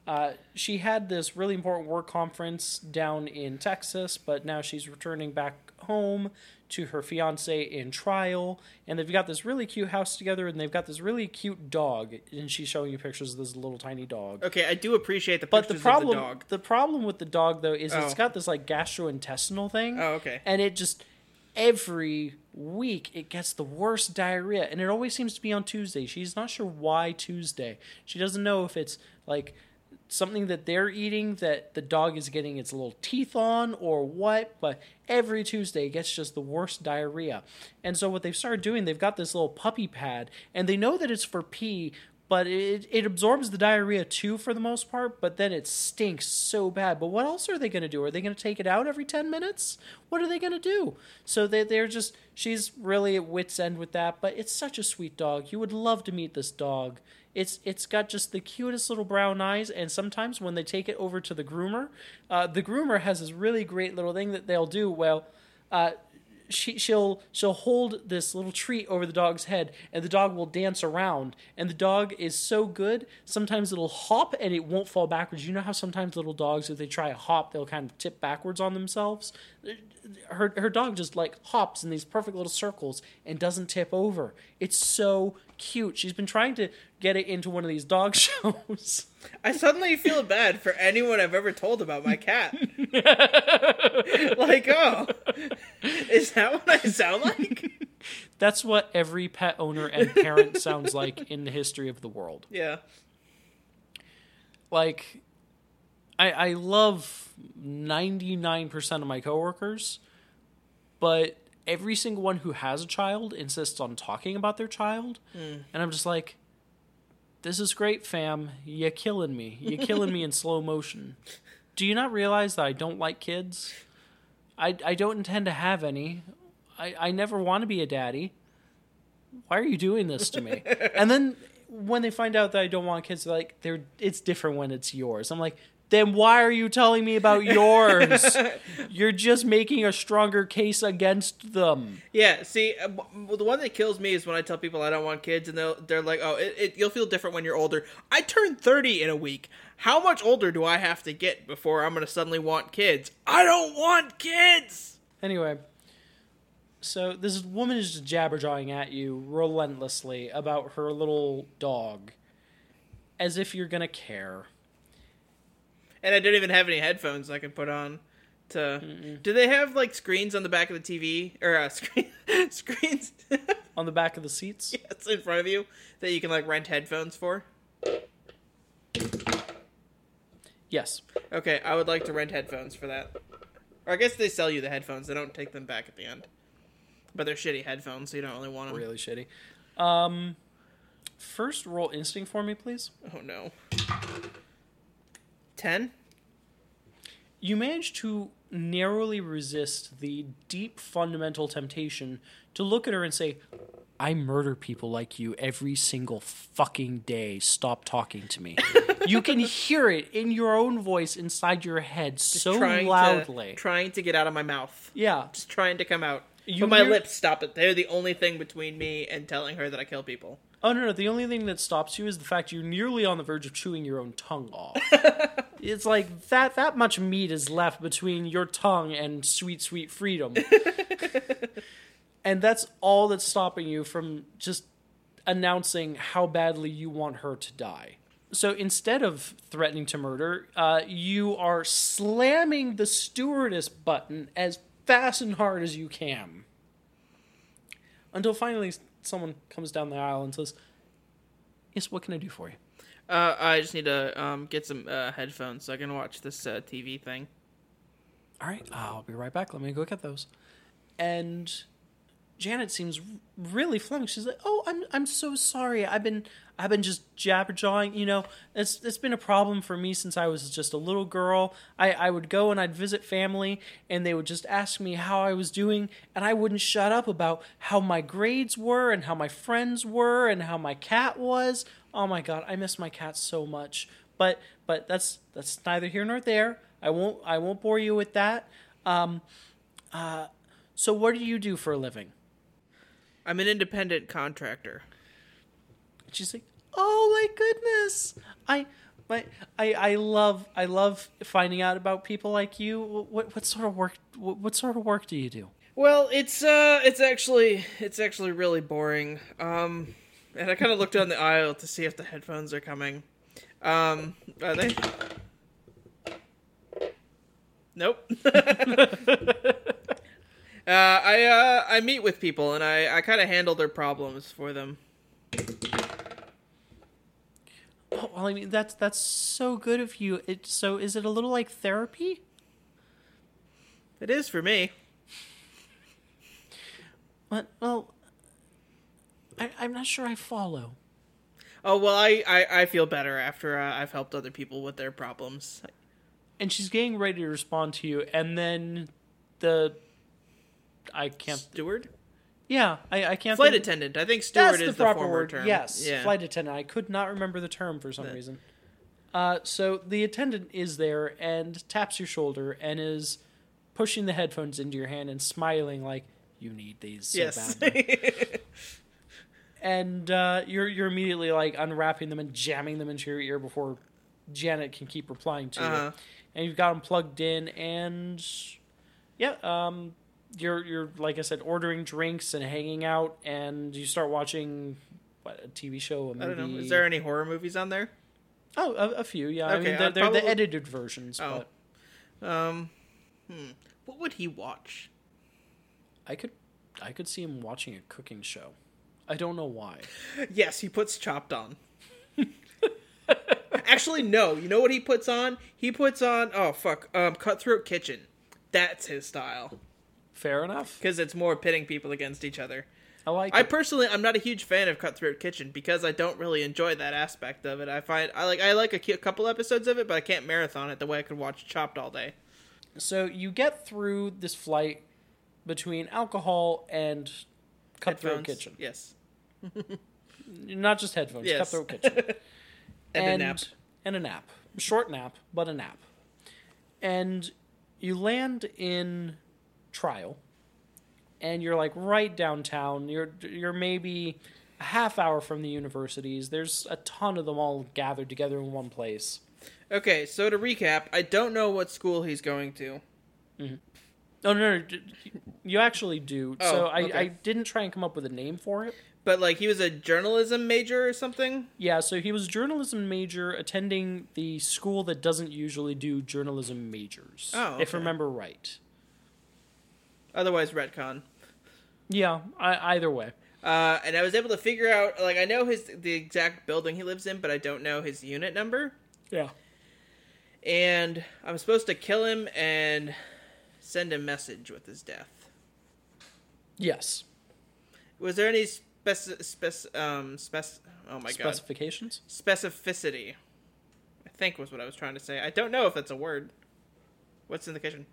uh, she had this really important work conference down in Texas, but now she's returning back home to her fiance in trial, and they've got this really cute house together, and they've got this really cute dog, and she's showing you pictures of this little tiny dog. Okay, I do appreciate the But the problem, the dog. the problem with the dog though is it's got this like gastrointestinal thing. Oh, okay. And it just every week it gets the worst diarrhea, and it always seems to be on Tuesday. She's not sure why Tuesday. She doesn't know if it's like something that they're eating that the dog is getting its little teeth on or what, but every Tuesday it gets just the worst diarrhea. And so what they've started doing, they've got this little puppy pad, and they know that it's for pee, but it, it absorbs the diarrhea too for the most part, but then it stinks so bad. But what else are they going to do? Are they going to take it out every 10 minutes? What are they going to do? So they, they're just, she's really at wit's end with that, but it's such a sweet dog. You would love to meet this dog. It's it's got just the cutest little brown eyes, and sometimes when they take it over to the groomer, uh, the groomer has this really great little thing that they'll do. Well, uh, she she'll she'll hold this little treat over the dog's head and the dog will dance around and the dog is so good sometimes it'll hop and it won't fall backwards. You know how sometimes little dogs if they try a hop they'll kind of tip backwards on themselves? Her her dog just like hops in these perfect little circles and doesn't tip over. It's so cute. She's been trying to get it into one of these dog shows I suddenly feel bad for anyone I've ever told about my cat. like, oh, is that what I sound like? that's what every pet owner and parent sounds like in the history of the world Yeah. like I I love 99% of my coworkers, but every single one who has a child insists on talking about their child, hmm. and I'm just like This is great, fam. You're killing me. You're killing me in slow motion. Do you not realize that I don't like kids? I, I don't intend to have any. I, I never want to be a daddy. Why are you doing this to me? and then when they find out that I don't want kids, they're like, they're, it's different when it's yours. I'm like, then why are you telling me about yours? You're just making a stronger case against them. Yeah, see, uh, the one that kills me is when I tell people I don't want kids, and they'll, they're like, "Oh, it, it, you'll feel different when you're older." I turned thirty in a week. How much older do I have to get before I'm going to suddenly want kids? I don't want kids. Anyway, so this woman is just jabberjawing at you relentlessly about her little dog, as if you're gonna care. And I don't even have any headphones I can put on. To do they have like screens on the back of the TV or uh, screen screens? On the back of the seats, yes, in front of you that you can like rent headphones for. yes. Okay, I would like to rent headphones for that. Or I guess they sell you the headphones. They don't take them back at the end. But they're shitty headphones, so you don't really want them. Really shitty. Um, first roll instinct for me, please. Oh no. Ten? You manage to narrowly resist the deep fundamental temptation to look at her and say, I murder people like you every single fucking day. Stop talking to me. you can hear it in your own voice inside your head so trying loudly. To, trying to get out of my mouth. yeah. Just trying to come out. You but my hear- lips stop it. They're the only thing between me and telling her that I kill people. Oh no, no, the only thing that stops you is the fact you're nearly on the verge of chewing your own tongue off. it's like that that much meat is left between your tongue and sweet, sweet freedom. and that's all that's stopping you from just announcing how badly you want her to die. So instead of threatening to murder, uh, you are slamming the stewardess button as fast and hard as you can. Until finally someone comes down the aisle and says, Yes, what can I do for you? Uh, I just need to um, get some uh, headphones so I can watch this uh, TV thing. All right, I'll be right back. Let me go get those. And Janet seems really flummoxed. She's like, "Oh, I'm I'm so sorry. I've been I've been just jabberjawing. You know, it's it's been a problem for me since I was just a little girl. I I would go and I'd visit family, and they would just ask me how I was doing, and I wouldn't shut up about how my grades were and how my friends were and how my cat was. Oh my god, I miss my cat so much. But but that's that's neither here nor there. I won't I won't bore you with that. Um, uh, so what do you do for a living? I'm an independent contractor. She's like, "Oh my goodness, I, my, I, I love, I love finding out about people like you. What, what sort of work? What, what sort of work do you do?" Well, it's uh, it's actually it's actually really boring. Um, and I kind of looked down the aisle to see if the headphones are coming. Um, are they? Nope. Uh, I uh, I meet with people and I, I kind of handle their problems for them. Oh, well, I mean, that's that's so good of you. It so is it a little like therapy? It is for me. But well, I, I'm not sure I follow. Oh well, I, I, I feel better after uh, I've helped other people with their problems. And she's getting ready to respond to you, and then the I can't. Steward, Yeah, I, I can't. flight think- attendant. I think steward the is the, proper word. term. Yes, yeah. flight attendant. I could not remember the term for some reason. Uh, so the attendant is there and taps your shoulder and is pushing the headphones into your hand and smiling like you need these so Yes. badly. and uh, you're you're immediately like unwrapping them and jamming them into your ear before Janet can keep replying to Uh-huh. you. And you've got them plugged in, and yeah, um, you're you're like I said, ordering drinks and hanging out, and you start watching what a TV show, a movie. I don't know. Is there any horror movies on there? Oh, a, a few, yeah. I mean, they're, they're the edited versions, Oh. but Um, hmm. What would he watch? I could I could see him watching a cooking show. I don't know why. Yes, he puts Chopped on. Actually, no. You know what he puts on? He puts on oh fuck, um, Cutthroat Kitchen. That's his style Fair enough. because it's more pitting people against each other. I like I it. personally, I'm not a huge fan of Cutthroat Kitchen because I don't really enjoy that aspect of it. I find I like I like a cu- couple episodes of it, but I can't marathon it the way I could watch Chopped all day. So you get through this flight between alcohol and Cutthroat Headphones. Kitchen. Yes, Not just headphones, Yes. Cutthroat Kitchen. and, a nap. And a nap. Short nap, but a nap. And you land in trial and you're like right downtown. You're you're maybe a half hour from the universities. There's a ton of them all gathered together in one place. Okay, so to recap, I don't know what school he's going to. Mm-hmm. Oh no, no, you actually do. Oh, so Oh, I, okay. I didn't try and come up with a name for it. But like he was a journalism major or something. Yeah, so he was a journalism major attending the school that doesn't usually do journalism majors. Oh, if I remember right. Otherwise, retcon. Yeah, I, either way. Uh, and I was able to figure out like I know his the exact building he lives in, but I don't know his unit number. Yeah. And I'm supposed to kill him and send a message with his death. Yes. Was there any spec spec um spec oh my god Specifications? specificity? I think was what I was trying to say. I don't know if that's a word. What's in the kitchen?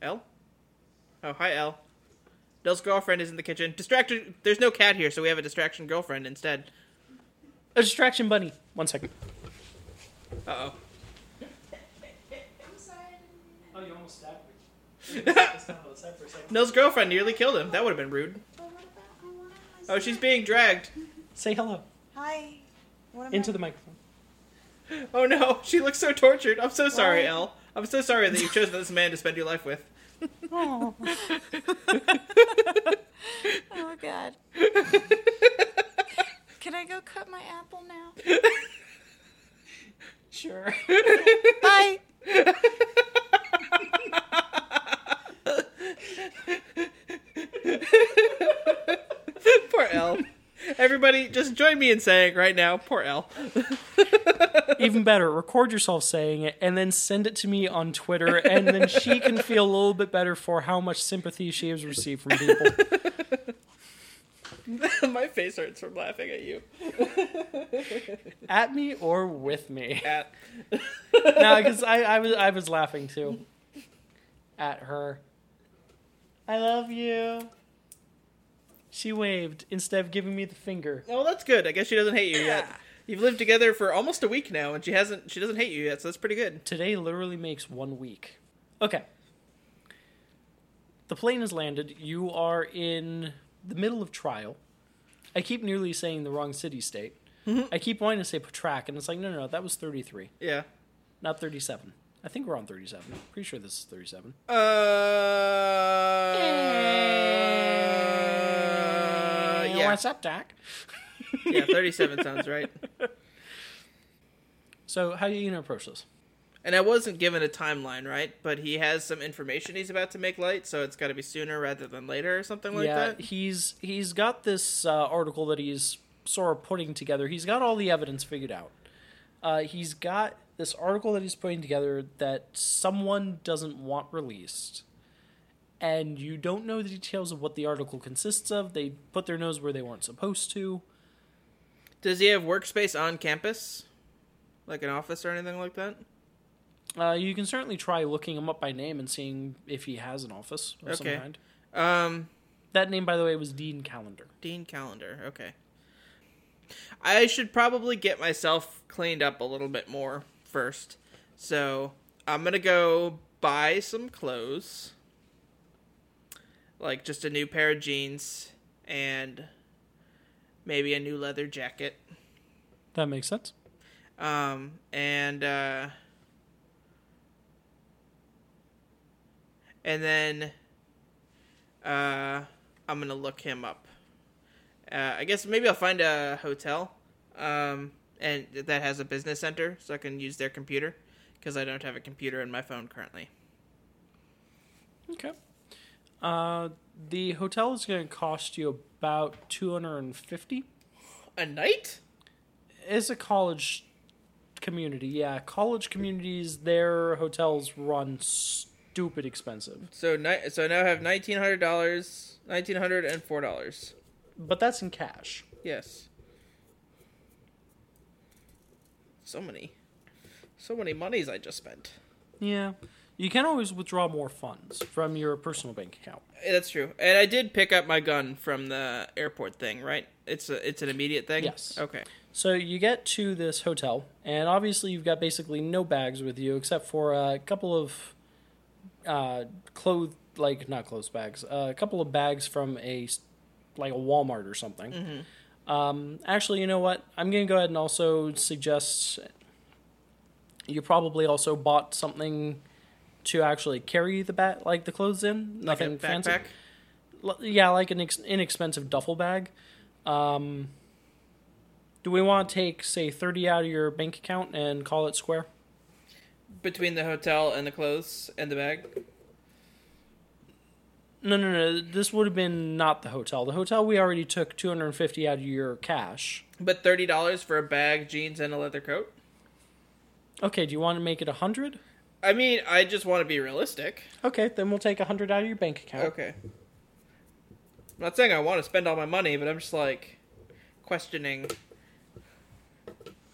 Elle? Oh, hi Elle. Dell's girlfriend is in the kitchen. Distracted. There's no cat here, so we have a distraction girlfriend instead. A distraction bunny. One second. Uh oh. Oh, you almost stabbed me. Nell's girlfriend nearly killed him. That would have been rude. But what about I wanna Oh, she's being dragged. Say hello Hi. What am into I? the microphone. Oh no, she looks so tortured. I'm so sorry, Why? Elle. I'm so sorry that you've chosen this man to spend your life with. Oh. oh God. Can I go cut my apple now? Sure. Bye. Poor Elle. Everybody, just join me in saying right now, poor Elle. Even better, record yourself saying it and then send it to me on Twitter, and then she can feel a little bit better for how much sympathy she has received from people. My face hurts from laughing at you. At me or with me. At No, because I, I was I was laughing too. At her. I love you. She waved instead of giving me the finger. oh, that's good. I guess she doesn't hate you yet. You've lived together for almost a week now, and she hasn't. She doesn't hate you yet, so that's pretty good. Today literally makes one week. Okay. The plane has landed. You are in the middle of trial. I keep nearly saying the wrong city state. I keep wanting to say Patrak, and it's like, no, no, no, that was 33, Yeah. not 37. I think we're on 37. Pretty sure this is 37. Uh. Yeah. What's up, Doc? Yeah. Thirty-seven sounds right. So, how are you going to approach this? And I wasn't given a timeline, right? But he has some information he's about to make light, so it's got to be sooner rather than later, or something like yeah, that. he's he's got this uh, article that he's sort of putting together. He's got all the evidence figured out. Uh, he's got this article that he's putting together that someone doesn't want released, and you don't know the details of what the article consists of. They put their nose where they weren't supposed to. Does he have workspace on campus, like an office or anything like that? Uh, you can certainly try looking him up by name and seeing if he has an office of some Okay. kind. Um, That name, by the way, was Dean Calendar. Dean Calendar. Okay. I should probably get myself cleaned up a little bit more first. So I'm gonna go buy some clothes, like just a new pair of jeans and maybe a new leather jacket. That makes sense. Um, and uh, and then uh, I'm gonna look him up. Uh, I guess maybe I'll find a hotel, um, and that has a business center, so I can use their computer because I don't have a computer in my phone currently. Okay. Uh, the hotel is going to cost you about two hundred and fifty. A night? It's a college community. Yeah, college communities. Their hotels run stupid expensive. So ni- so now I have nineteen hundred dollars, nineteen hundred and four dollars. but that's in cash. Yes. So many, so many monies I just spent. Yeah. You can always withdraw more funds from your personal bank account. That's true, and I did pick up my gun from the airport thing. Right? It's a it's an immediate thing. Yes. Okay. So you get to this hotel, and obviously you've got basically no bags with you except for a couple of uh, clothes, like not clothes bags, uh, a couple of bags from a like a Walmart or something. Um, actually, you know what? I'm gonna go ahead and also suggest you probably also bought something to actually carry the bat like the clothes in. Like a Nothing fancy. L- Yeah, like an ex- inexpensive duffel bag. Um, do we want to take, say, 30 out of your bank account and call it square? between the hotel and the clothes and the bag. No, no, no. This would have been not the hotel. The hotel we already took 250 out of your cash. But thirty dollars for a bag, jeans, and a leather coat. Okay, do you want to make it 100? I mean, I just want to be realistic. Okay, then we'll take a 100 out of your bank account. Okay. I'm not saying I want to spend all my money, but I'm just like questioning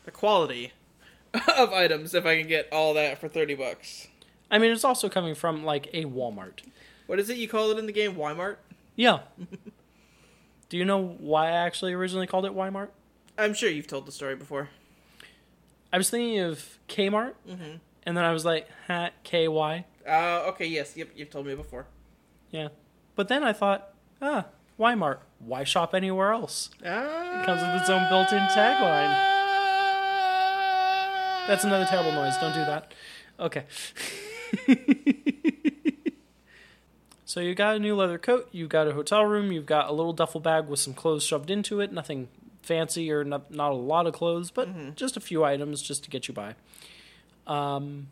the quality of items if I can get all that for 30 bucks. I mean, it's also coming from like a Walmart. What is it you call it in the game? Walmart? Yeah. do you know why I actually originally called it Walmart? I'm sure you've told the story before. I was thinking of Kmart, mm-hmm. And then I was like, ha, KY. Uh, okay, yes, yep, you've told me before. Yeah. But then I thought, ah, Walmart. Why shop anywhere else? Ah, It comes with its own built-in tagline. That's another terrible noise. Don't do that. Okay. so you got a new leather coat, you've got a hotel room, you've got a little duffel bag with some clothes shoved into it. Nothing fancy or not, not a lot of clothes, but just a few items just to get you by. Um,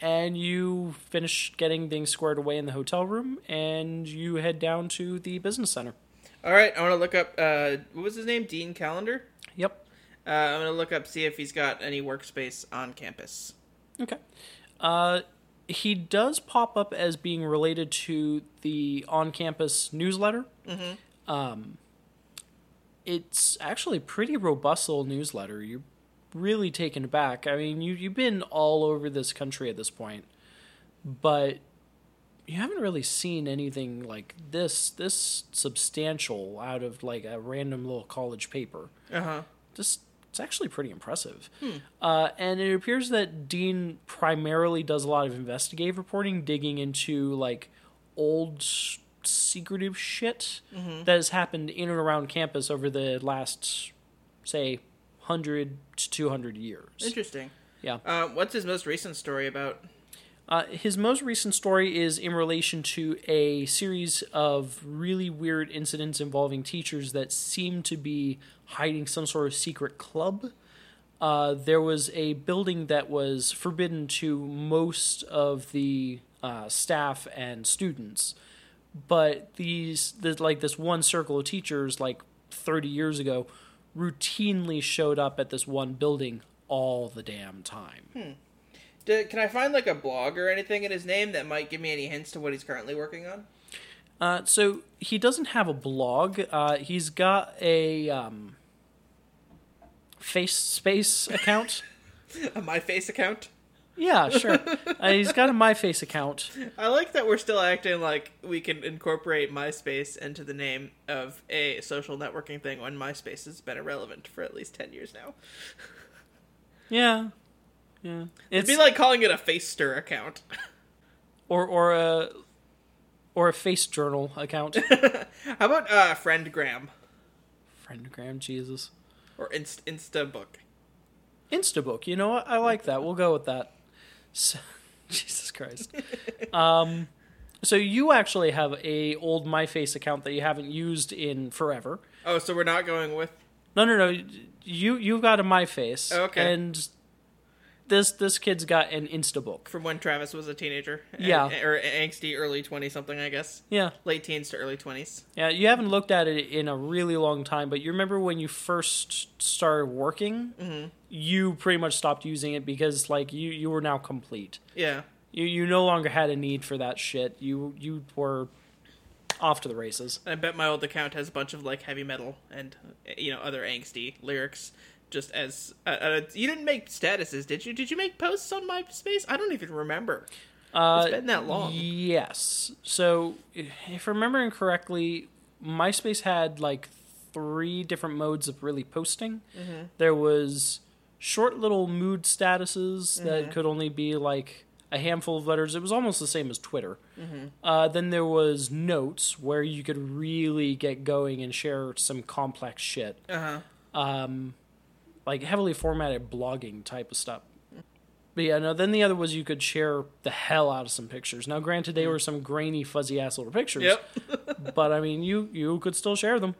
and you finish getting things squared away in the hotel room, and you head down to the business center. All right, I want to look up. Uh, what was his name? Dean Calendar. Yep. Uh, I'm gonna look up see if he's got any workspace on campus. Okay. Uh, he does pop up as being related to the on-campus newsletter. Mm-hmm. Um, it's actually a pretty robust little newsletter. You're really taken aback. I mean, you you've been all over this country at this point, but you haven't really seen anything like this this substantial out of like a random little college paper Uh huh. just it's actually pretty impressive. Hmm. Uh, and it appears that Dean primarily does a lot of investigative reporting, digging into like old secretive shit that has happened in and around campus over the last, say, hundred to two hundred years. Interesting. Yeah. Uh, what's his most recent story about? Uh, his most recent story is in relation to a series of really weird incidents involving teachers that seem to be hiding some sort of secret club. Uh, there was a building that was forbidden to most of the uh, staff and students, but these, this, like this one circle of teachers, like 30 years ago, routinely showed up at this one building all the damn time. Do, can I find like a blog or anything in his name that might give me any hints to what he's currently working on? Uh, so he doesn't have a blog. Uh, he's got a um, face space account. A MyFace account. Yeah, sure. Uh, he's got a MyFace account. I like that we're still acting like we can incorporate MySpace into the name of a social networking thing when MySpace has been irrelevant for at least ten years now. Yeah, yeah. It'd be like calling it a Facester account. or or a or a face journal account. How about uh, Friendgram Friendgram, Jesus. or Inst- Instabook? Instabook. You know what? I like that. We'll go with that. So, Jesus Christ. um, so you actually have a old MyFace account that you haven't used in forever. Oh, so we're not going with. No, no, no. You you've got a MyFace. Okay. And this this kid's got an Instabook. From when Travis was a teenager, Yeah. A- or angsty early twenty something, I guess, Yeah, late teens to early twenties. yeah. You haven't looked at it in a really long time, but you remember when you first started working, Mm-hmm. you pretty much stopped using it because like you you were now complete. Yeah, You you no longer had a need for that shit. You you were off to the races. I bet my old account has a bunch of like heavy metal and you know other angsty lyrics. Just as uh, uh, you didn't make statuses, did you? Did you make posts on MySpace? I don't even remember. Uh, It's been that long. Yes. So, if I'm remembering correctly, MySpace had like three different modes of really posting. Mm-hmm. There was short little mood statuses Mm-hmm. that could only be like a handful of letters. It was almost the same as Twitter. Mm-hmm. Uh, then there was notes where you could really get going and share some complex shit, Uh huh. um, like heavily formatted blogging type of stuff. But yeah, no. Then the other was you could share the hell out of some pictures. Now, granted, they were some grainy, fuzzy ass little pictures. Yep. but I mean, you you could still share them.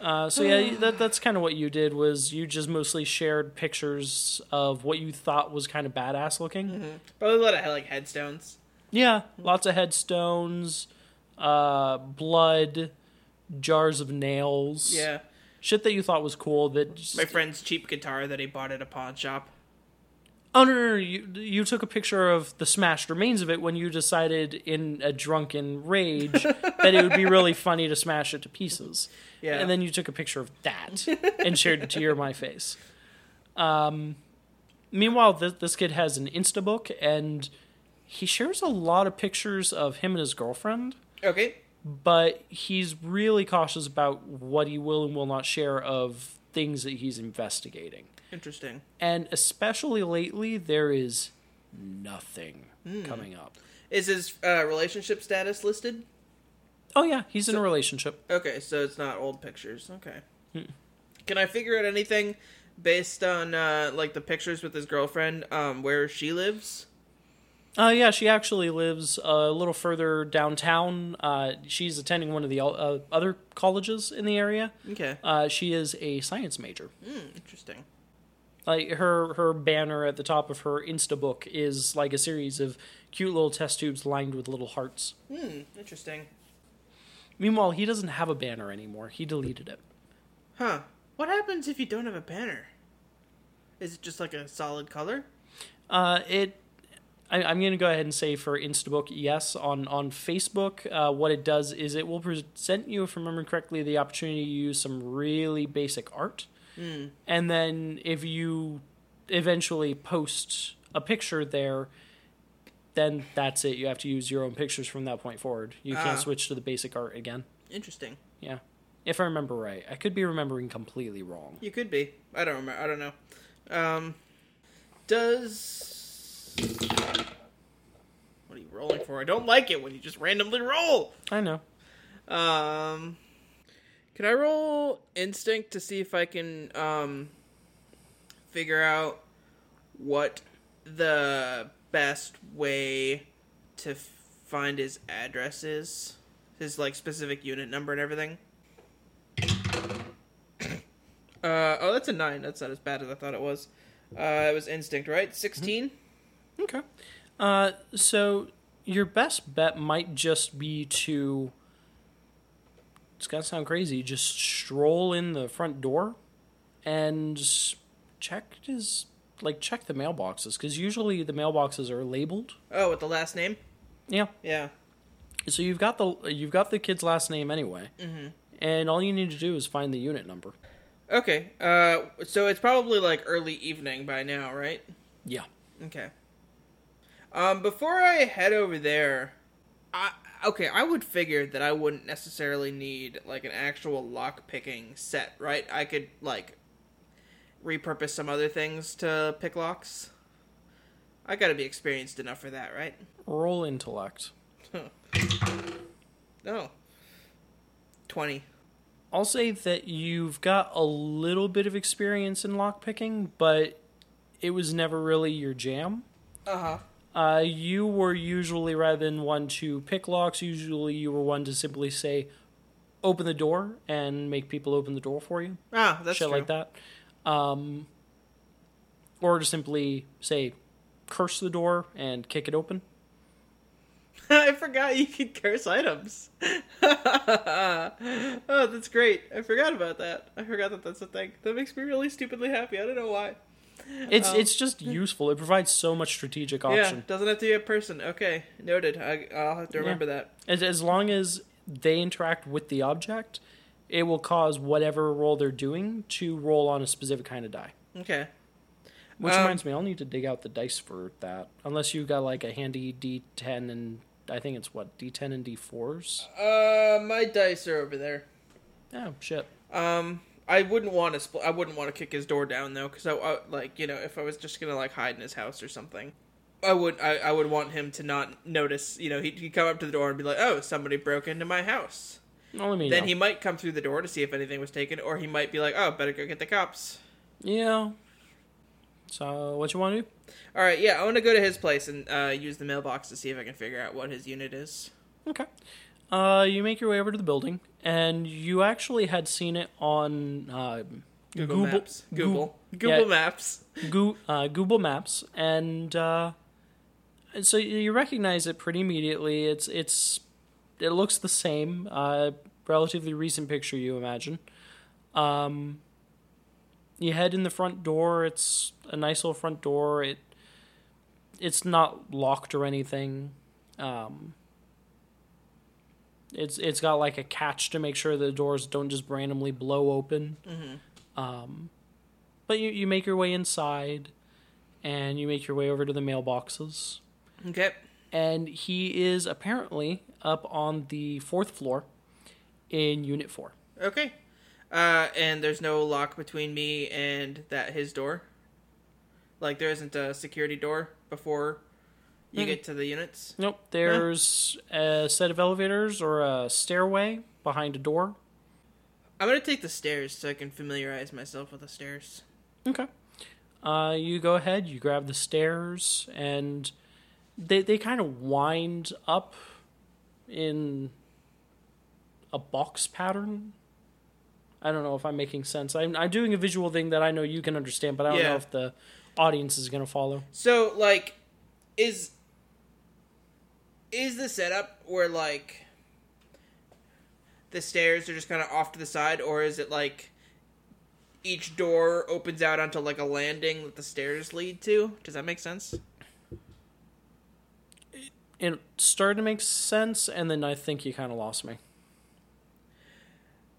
Uh, so yeah, that that's kind of what you did. Was you just mostly shared pictures of what you thought was kind of badass looking? Probably a lot of like headstones. Yeah, lots of headstones, uh, blood, jars of nails. Yeah. Shit that you thought was cool. That just, My friend's cheap guitar that he bought at a pawn shop. oh no, no, no, you you took a picture of the smashed remains of it when you decided in a drunken rage that it would be really funny to smash it to pieces. Yeah. and then you took a picture of that and shared it to your MyFace. Um, meanwhile, this, this kid has an Instabook and he shares a lot of pictures of him and his girlfriend. Okay. But he's really cautious about what he will and will not share of things that he's investigating. Interesting. And especially lately, there is nothing coming up. Is his uh, relationship status listed? Oh, yeah, he's in a relationship. Okay, so it's not old pictures. Okay. Can I figure out anything based on uh, like the pictures with his girlfriend, um, where she lives? Uh, yeah, she actually lives a little further downtown. Uh, she's attending one of the uh, other colleges in the area. Okay. Uh, she is a science major. Hmm, interesting. like her her banner at the top of her Instabook is like a series of cute little test tubes lined with little hearts Hmm, interesting. meanwhile he doesn't have a banner anymore he deleted it Huh. What happens if you don't have a banner? Is it just like a solid color? uh it I, I'm going to go ahead and say for Instabook, yes. On on Facebook, uh, what it does is it will present you, if I remember correctly, the opportunity to use some really basic art, and then if you eventually post a picture there, then that's it. You have to use your own pictures from that point forward. You can't Ah. switch to the basic art again. Interesting. Yeah, if I remember right, I could be remembering completely wrong. You could be. I don't remember. I don't know. Um, does what are you rolling for? I don't like it when you just randomly roll. I know. Um, can I roll instinct to see if I can um figure out what the best way to find his address is? His like specific unit number and everything. Uh oh, that's a nine. That's not as bad as I thought it was. Uh, it was instinct, right? 16 Okay. Uh, so your best bet might just be to. It's gonna sound crazy. Just stroll in the front door, and check his like check the mailboxes because usually the mailboxes are labeled. Oh, with the last name? Yeah. Yeah. So you've got the you've got the kid's last name anyway, Mm-hmm. and all you need to do is find the unit number. Okay. Uh, so it's probably like early evening by now, right? Yeah. Okay. Um, before I head over there, I okay, I would figure that I wouldn't necessarily need like an actual lock picking set, right? I could like repurpose some other things to pick locks. I gotta be experienced enough for that, right? Roll intellect. No. Twenty. I'll say that you've got a little bit of experience in lockpicking, but it was never really your jam. Uh huh. Uh, you were usually, rather than one to pick locks, usually you were one to simply say, open the door and make people open the door for you. Ah, that's shit true. like that. Um, or to simply say, curse the door and kick it open. I forgot you could curse items. oh, that's great. I forgot about that. I forgot that that's a thing. That makes me really stupidly happy. I don't know why. It's Um, it's just useful. It provides so much strategic option. Yeah, doesn't have to be a person. Okay, noted. I, I'll have to Yeah. remember that. As, as long as they interact with the object, it will cause whatever roll they're doing to roll on a specific kind of die. Okay. Which Um, reminds me, I'll need to dig out the dice for that. Unless you got like a handy D10 and I think it's what D10 and D4s. Uh, my dice are over there. Oh shit. Um, I wouldn't want to. Spl- I wouldn't want to kick his door down though, because I, I like you know if I was just gonna like hide in his house or something, I would. I, I would want him to not notice. You know, he'd, he'd come up to the door and be like, "Oh, somebody broke into my house." Well, Then know. he might come through the door to see if anything was taken, or he might be like, "Oh, better go get the cops." Yeah. So what you want to do? All right, yeah, I want to go to his place and uh, use the mailbox to see if I can figure out what his unit is. Okay. Uh, you make your way over to the building, and you actually had seen it on uh, Google, Maps. Google. Goo- Google yeah, Maps. Goo- uh, Google Maps, and uh, so you recognize it pretty immediately. It's it's it looks the same. Uh, relatively recent picture, you imagine. Um, you head in the front door. It's a nice little front door. It it's not locked or anything. Um, it's it's got like a catch to make sure the doors don't just randomly blow open. Um, but you you make your way inside, and you make your way over to the mailboxes. Okay. And he is apparently up on the fourth floor in Unit Four. Okay. Uh, and there's no lock between me and that his door. Like there isn't a security door before you get to the units. Nope. There's a set of elevators or a stairway behind a door. I'm gonna take the stairs so I can familiarize myself with the stairs. Okay. Uh, you go ahead, you grab the stairs, and they they kind of wind up in a box pattern. I don't know if I'm making sense. I'm, I'm doing a visual thing that I know you can understand, but I don't Yeah. know if the audience is going to follow. So like, is is the setup where like the stairs are just kind of off to the side, or is it like each door opens out onto like a landing that the stairs lead to? Does that make sense? It started to make sense, and then I think you kind of lost me.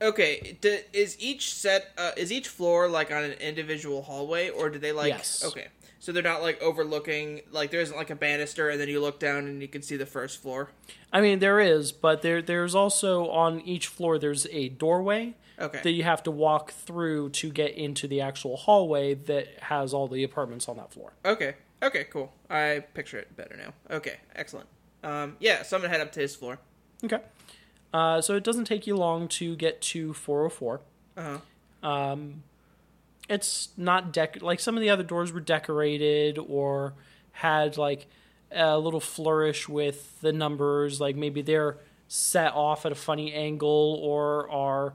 Okay, d- is each set uh, is each floor like on an individual hallway, or do they like? Yes. Okay, so they're not like overlooking. Like there isn't like a banister, and then you look down and you can see the first floor. I mean, there is, but there there's also on each floor there's a doorway Okay. that you have to walk through to get into the actual hallway that has all the apartments on that floor. Okay. Okay. Cool. I picture it better now. Okay. Excellent. Um. Yeah. So I'm gonna head up to his floor. Okay. Uh, so it doesn't take you long to get to 404. Uh huh. Um, it's not dec like some of the other doors were decorated or had like a little flourish with the numbers. Like maybe they're set off at a funny angle or are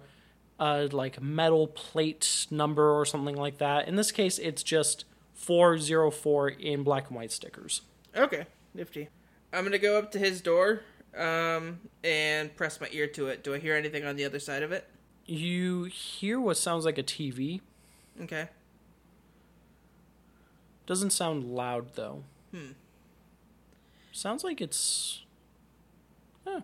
uh, like metal plate number or something like that. In this case, it's just 404 in black and white stickers. Okay. Nifty. I'm gonna go up to his door. Um. And press my ear to it. Do I hear anything on the other side of it? You hear what sounds like a TV. Okay. Doesn't sound loud though. Hmm. Sounds like it's huh,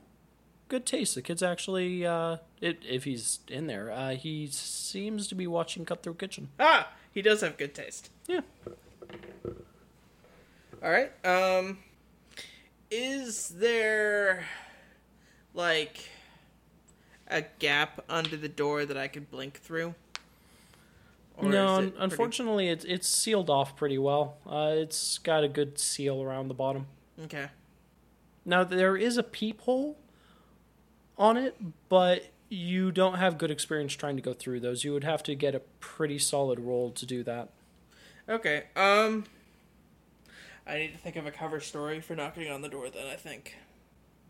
good taste. The kid's actually uh it, if he's in there, uh he seems to be watching Cutthroat Kitchen. Ah. He does have good taste. Yeah. All right. Um, is there like a gap under the door that I could blink through? No, it pretty- unfortunately it's it's sealed off pretty well. Uh it's got a good seal around the bottom. Okay. Now there is a peephole on it, but you don't have good experience trying to go through those. You would have to get a pretty solid roll to do that. Okay. Um, I need to think of a cover story for knocking on the door. Then I think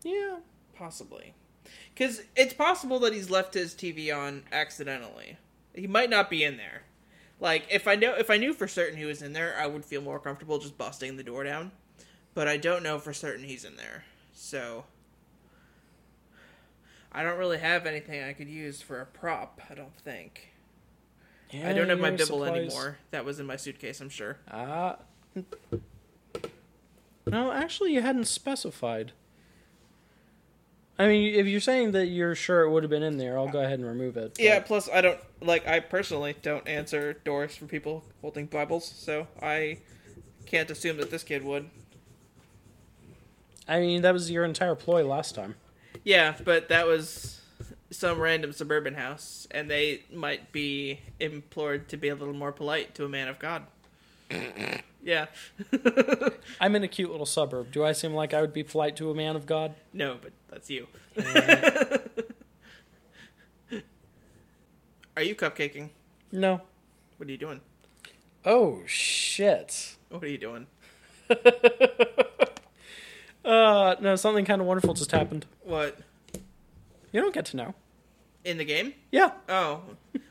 Yeah. possibly, because it's possible that he's left his TV on accidentally. He might not be in there. Like if I know if I knew for certain he was in there, I would feel more comfortable just busting the door down. But I don't know for certain he's in there, so I don't really have anything I could use for a prop. I don't think. I don't have my your bibble supplies- anymore. That was in my suitcase, I'm sure. Ah. no, actually, you hadn't specified. I mean, if you're saying that you're sure it would have been in there, I'll go ahead and remove it. but- Yeah, plus I don't like I personally don't answer doors for people holding Bibles, so I can't assume that this kid would. I mean, that was your entire ploy last time. Yeah, but that was some random suburban house, and they might be implored to be a little more polite to a man of God. yeah. I'm in a cute little suburb. Do I seem like I would be polite to a man of God? no, but that's you. Are you cupcaking? No. What are you doing? Oh shit. What are you doing? Uh, no, something kind of wonderful just happened. What? You don't get to know. In the game? Yeah, Oh.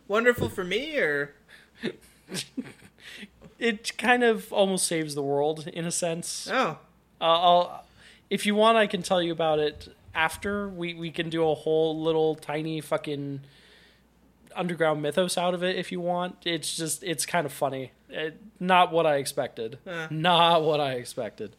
Wonderful for me or it kind of almost saves the world in a sense. Oh. Uh, I'll, if you want, I can tell you about it after. We we can do a whole little tiny fucking underground mythos out of it if you want. It's just it's kind of funny. It, not what I expected. Huh. Not what I expected.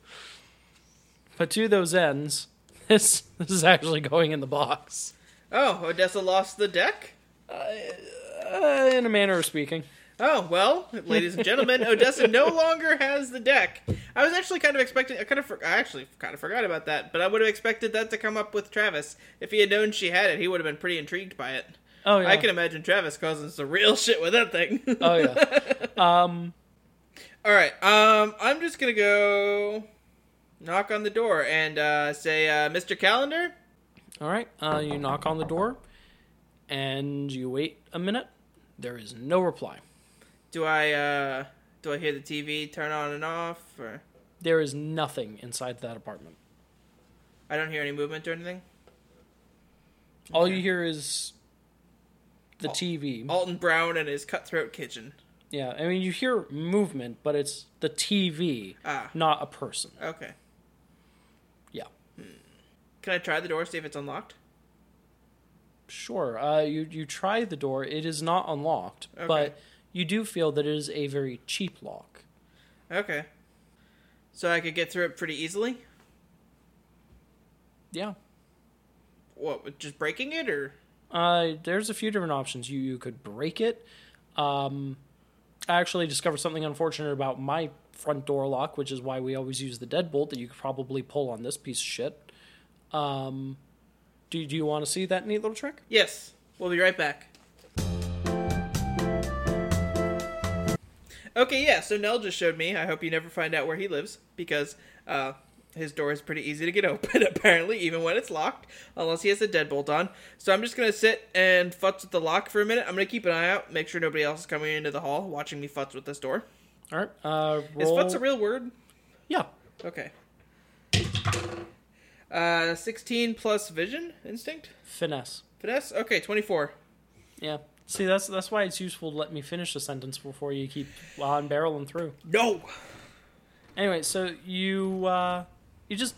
But to those ends, this this is actually going in the box. Oh, Odessa lost the deck? Uh, in a manner of speaking. Oh, well, ladies and gentlemen, Odessa no longer has the deck. I was actually kind of expecting I kind of for, I actually kind of forgot about that, but I would have expected that to come up with Travis. If he had known she had it, he would have been pretty intrigued by it. Oh yeah. I can imagine Travis causing some real shit with that thing. Oh yeah. um. All right. Um, I'm just gonna go knock on the door and uh, say, uh, "Mr. Calendar." All right. Uh, you knock on the door, and you wait a minute. There is no reply. Do I uh, do I hear the TV turn on and off, or There is nothing inside that apartment. I don't hear any movement or anything? All Okay. you hear is the Al- TV. Alton Brown and his cutthroat kitchen. yeah, I mean you hear movement, but it's the TV, Ah, not a person. okay. Yeah. Can I try the door see if it's unlocked? Sure. Uh, you you try the door. It is not unlocked, Okay. but you do feel that it is a very cheap lock. Okay. So I could get through it pretty easily. Yeah. What? Just breaking it, or Uh, there's a few different options. You you could break it. Um, I actually discovered something unfortunate about my front door lock, which is why we always use the deadbolt that you could probably pull on this piece of shit. Um, do do you want to see that neat little trick? yes? We'll be right back. Okay, yeah. So Nell just showed me. I hope you never find out where he lives because uh, his door is pretty easy to get open. Apparently, even when it's locked, unless he has a deadbolt on. So I'm just gonna sit and futz with the lock for a minute. I'm gonna keep an eye out, make sure nobody else is coming into the hall watching me futz with this door. All right. Uh, Is roll. futz a real word? yeah. Okay. Uh, 16 plus vision instinct Finesse. finesse. Okay, 24. Yeah. See, that's that's why it's useful to let me finish a sentence before you keep on barreling through. No. Anyway, so you uh, you just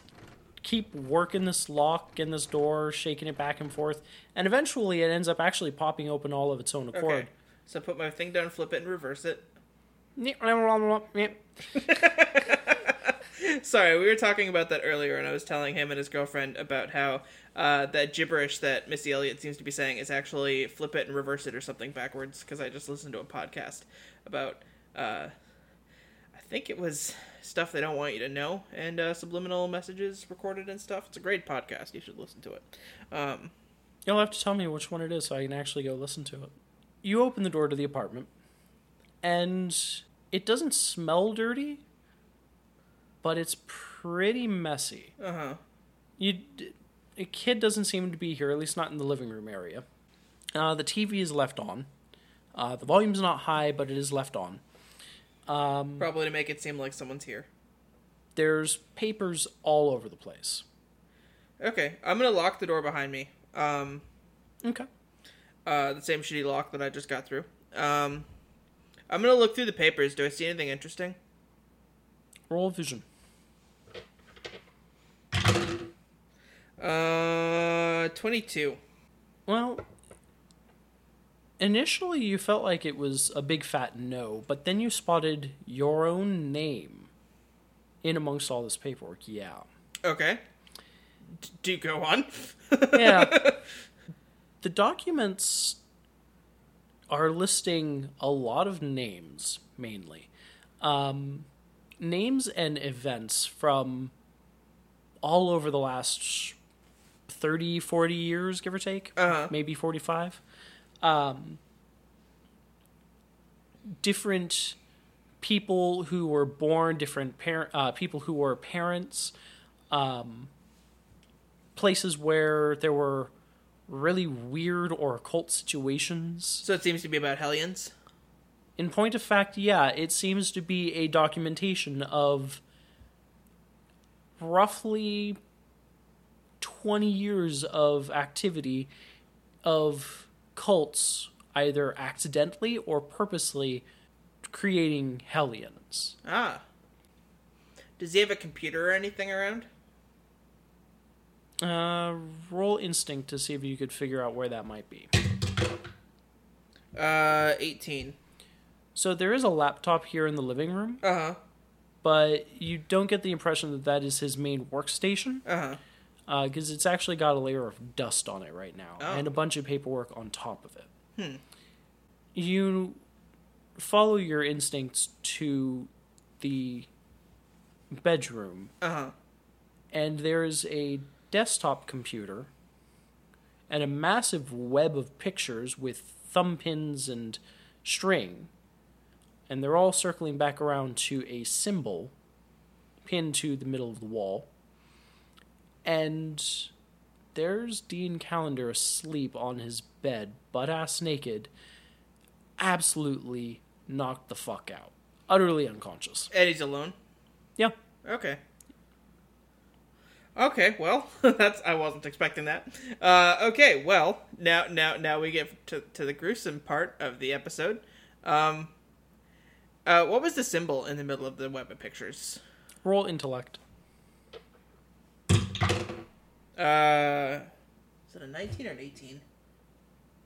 keep working this lock and this door, shaking it back and forth, and eventually it ends up actually popping open all of its own accord. Okay. So put my thing down, flip it, and reverse it. Sorry, we were talking about that earlier, and I was telling him and his girlfriend about how uh, that gibberish that Missy Elliott seems to be saying is actually flip it and reverse it or something backwards. Because I just listened to a podcast about, uh, I think it was stuff they don't want you to know and uh, subliminal messages recorded and stuff. It's a great podcast. You should listen to it. Um, You'll have to tell me which one it is so I can actually go listen to it. You open the door to the apartment, and it doesn't smell dirty, but it's pretty messy. uh huh. You, a kid doesn't seem to be here, at least not in the living room area. Uh, the TV is left on. Uh, the volume's not high, but it is left on. Um, Probably to make it seem like someone's here. there's papers all over the place. Okay, I'm gonna lock the door behind me. Um, Okay. uh, the same shitty lock that I just got through. Um, I'm gonna look through the papers. Do I see anything interesting? Roll vision. Uh, 22. Well, initially you felt like it was a big fat no, but then you spotted your own name in amongst all this paperwork. Yeah. Okay. Do go on. yeah. The documents are listing a lot of names, mainly. Um, names and events from all over the last 30, 40 years, give or take. Uh-huh. Maybe 45. Um, different people who were born, different parent, uh, people who were parents, um, places where there were really weird or occult situations. So it seems to be about Hellions. In point of fact, yeah, it seems to be a documentation of roughly 20 years of activity of cults either accidentally or purposely creating hellions. Ah. Does he have a computer or anything around? Uh, roll instinct to see if you could figure out where that might be. Uh, 18. So there is a laptop here in the living room, Uh huh. but you don't get the impression that that is his main workstation Uh huh. Because it's actually got a layer of dust on it right now Oh. and a bunch of paperwork on top of it. You follow your instincts to the bedroom, Uh huh. and there is a desktop computer and a massive web of pictures with thumb pins and string. And they're all circling back around to a symbol pinned to the middle of the wall. And there's Dean Calendar asleep on his bed, butt ass naked, absolutely knocked the fuck out. Utterly unconscious. And he's alone. Yeah. Okay. Okay, well, that's I wasn't expecting that. Uh, okay, well, now now now we get to to the gruesome part of the episode. Um, uh, what was the symbol in the middle of the web of pictures? Roll intellect. Uh, is it a 19 or an 18?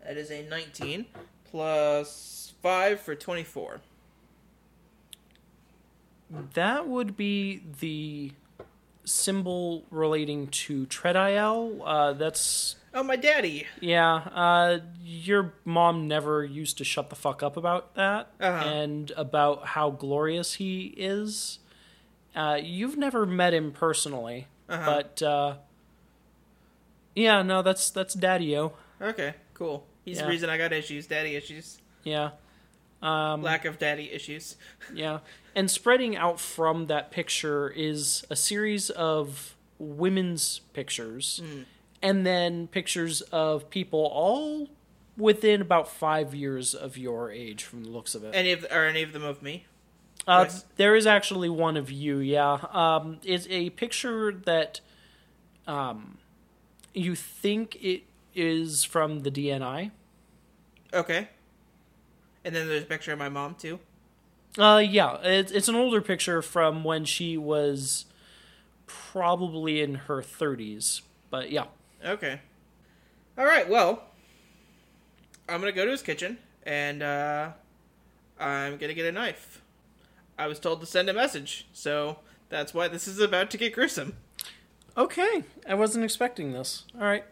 That is a 19 plus 5 for 24. That would be the symbol relating to Tredial. Uh, that's Oh, my daddy. yeah. Uh, your mom never used to shut the fuck up about that Uh-huh. and about how glorious he is. Uh, you've never met him personally, Uh-huh. but uh, yeah, no, that's that's Daddy-O. Okay, cool. He's Yeah. the reason I got issues, daddy issues. Yeah. Um, Lack of daddy issues. Yeah. And spreading out from that picture is a series of women's pictures and then pictures of people all within about five years of your age from the looks of it. Any of are any of them of me? Uh, there is actually one of you, yeah. Um, it's a picture that um, you think it is from the DNI. Okay. And then there's a picture of my mom too. Uh, yeah, it's it's an older picture from when she was probably in her thirties. But yeah, Okay. All right. Well, I'm gonna go to his kitchen and uh, I'm gonna get a knife. I was told to send a message, so that's why this is about to get gruesome. Okay. I wasn't expecting this. All right,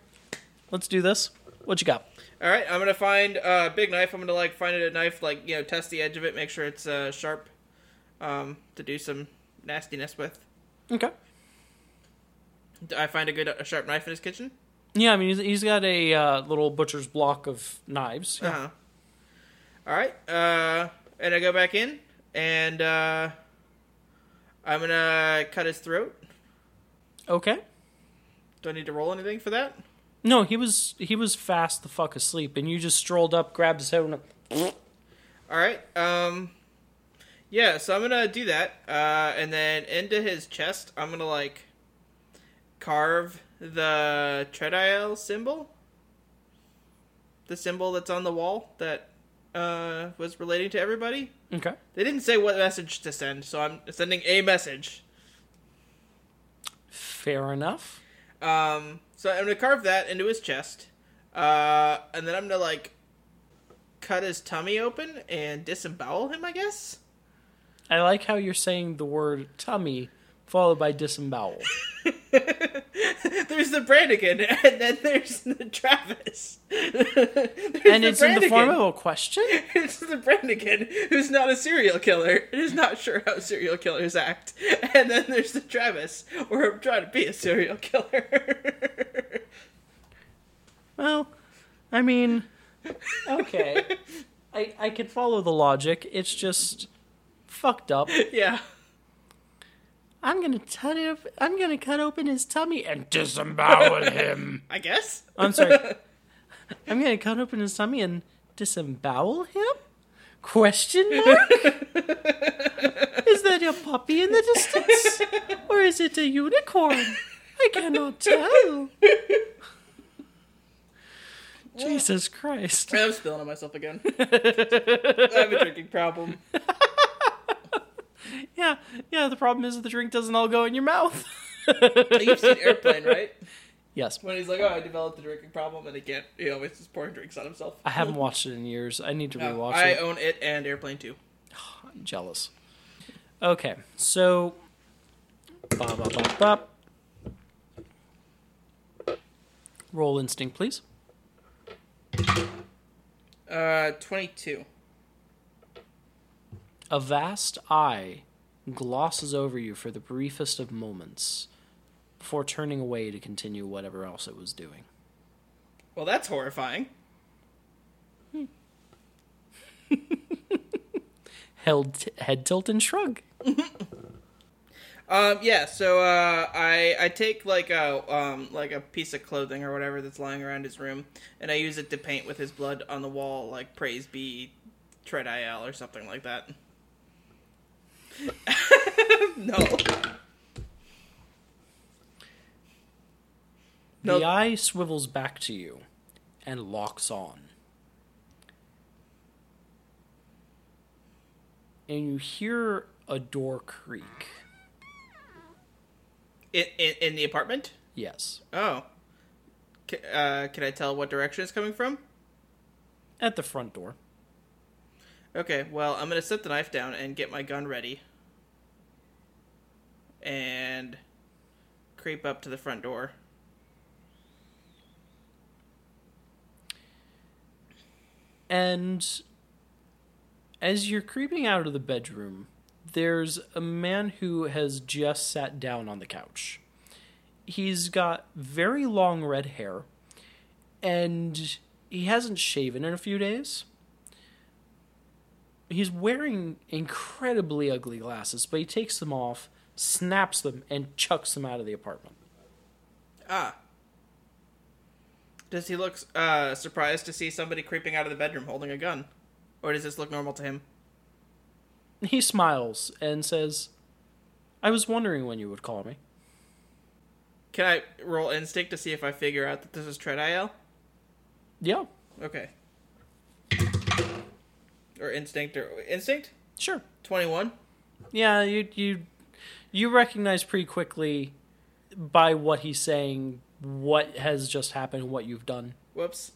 let's do this. What you got? All right. I'm gonna find a big knife. I'm gonna like find it a knife, like you know, test the edge of it, make sure it's uh, sharp, um, to do some nastiness with. Okay. Do I find a good a sharp knife in his kitchen? Yeah, I mean he's, he's got a uh, little butcher's block of knives. Uh huh. All right. Uh, and I go back in, and uh, I'm gonna cut his throat. Okay. Do I need to roll anything for that? No, he was he was fast the fuck asleep, and you just strolled up, grabbed his head, and went, All right. Um. Yeah. So I'm gonna do that, uh, and then into his chest, I'm gonna like carve the Tredial symbol, the symbol that's on the wall that uh was relating to everybody. okay. They didn't say what message to send, so I'm sending a message. Fair enough. Um, so I'm gonna carve that into his chest, uh, and then I'm gonna like cut his tummy open and disembowel him. I guess. I like how you're saying the word tummy followed by disembowel. there's the Brannigan, and then there's the Travis. There's and it's in the form of a question? It's the Brannigan, who's not a serial killer, and is not sure how serial killers act. And then there's the Travis, where I'm trying to be a serial killer. Well, I mean, okay. I, I could follow the logic. It's just fucked up. yeah. I'm gonna cut it. I'm gonna cut open his tummy and disembowel him. I guess. I'm sorry. I'm gonna cut open his tummy and disembowel him? Question mark? is that a puppy in the distance? Or is it a unicorn? I cannot tell. Jesus Christ. I'm spilling on myself again. I have a drinking problem. Yeah, yeah, the problem is the drink doesn't all go in your mouth. You've seen Airplane, right? yes. When he's like, "Oh, I developed a drinking problem," and he can't. He always just pouring drinks on himself. I haven't watched it in years. I need to No, rewatch I it. I own it and Airplane too. I'm jealous. Okay, so. Bop, bop, bop, bop. Roll instinct, please. Uh, twenty-two. A vast eye glosses over you for the briefest of moments before turning away to continue whatever else it was doing. Well, that's horrifying. Held head tilt and shrug. Um, yeah. So, uh, I I take like a um like a piece of clothing or whatever that's lying around his room, and I use it to paint with his blood on the wall, like "Praise be Tredial" or something like that. No. No. The eye swivels back to you and locks on. And you hear a door creak. In, in in the apartment. Yes. Oh. C- uh, can I tell what direction it's coming from? At the front door. Okay, well, I'm gonna set the knife down and get my gun ready. And creep up to the front door. And as you're creeping out of the bedroom, there's a man who has just sat down on the couch. He's got very long red hair, and he hasn't shaven in a few days. He's wearing incredibly ugly glasses, but he takes them off, snaps them, and chucks them out of the apartment. Ah. Does he look uh, surprised to see somebody creeping out of the bedroom holding a gun? Or does this look normal to him? He smiles and says, I was wondering when you would call me. Can I roll instinct to see if I figure out that this is Tredial? Yeah, Okay. Or instinct or instinct? sure. 21? Yeah, you you you recognize pretty quickly by what he's saying what has just happened, what you've done. Whoops.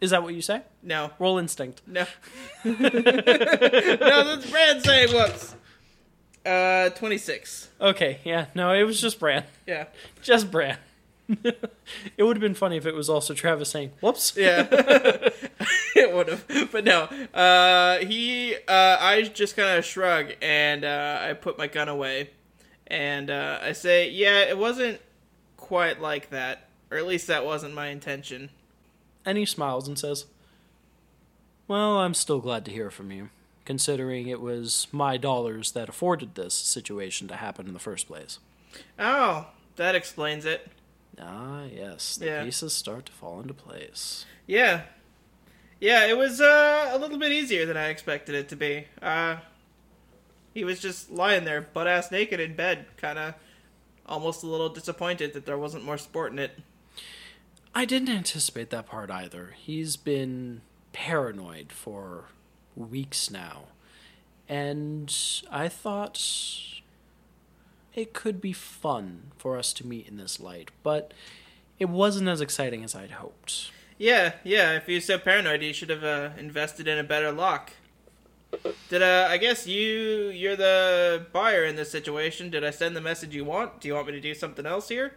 Is that what you say? No. Roll instinct. No. no, that's Bran saying whoops. Uh, 26. Okay, yeah, no, it was just Bran. Yeah. Just Bran. it would have been funny if it was also Travis saying, "Whoops." Yeah. it would have. But no. Uh, he, uh, I just kind of shrug and, uh, I put my gun away. And, uh, I say, yeah, it wasn't quite like that. Or at least that wasn't my intention. And he smiles and says, "Well, I'm still glad to hear from you, considering it was my dollars that afforded this situation to happen in the first place." Oh, that explains it. Ah, yes, the Yeah. pieces start to fall into place. Yeah. Yeah, it was uh, a little bit easier than I expected it to be. Uh, he was just lying there, butt ass naked in bed, kind of almost a little disappointed that there wasn't more sport in it. I didn't anticipate that part either. He's been paranoid for weeks now. And I thought it could be fun for us to meet in this light, but it wasn't as exciting as I'd hoped. Yeah, yeah, if you're so paranoid, you should have uh, invested in a better lock. Did uh, I guess you you're the buyer in this situation? Did I send the message you want? Do you want me to do something else here?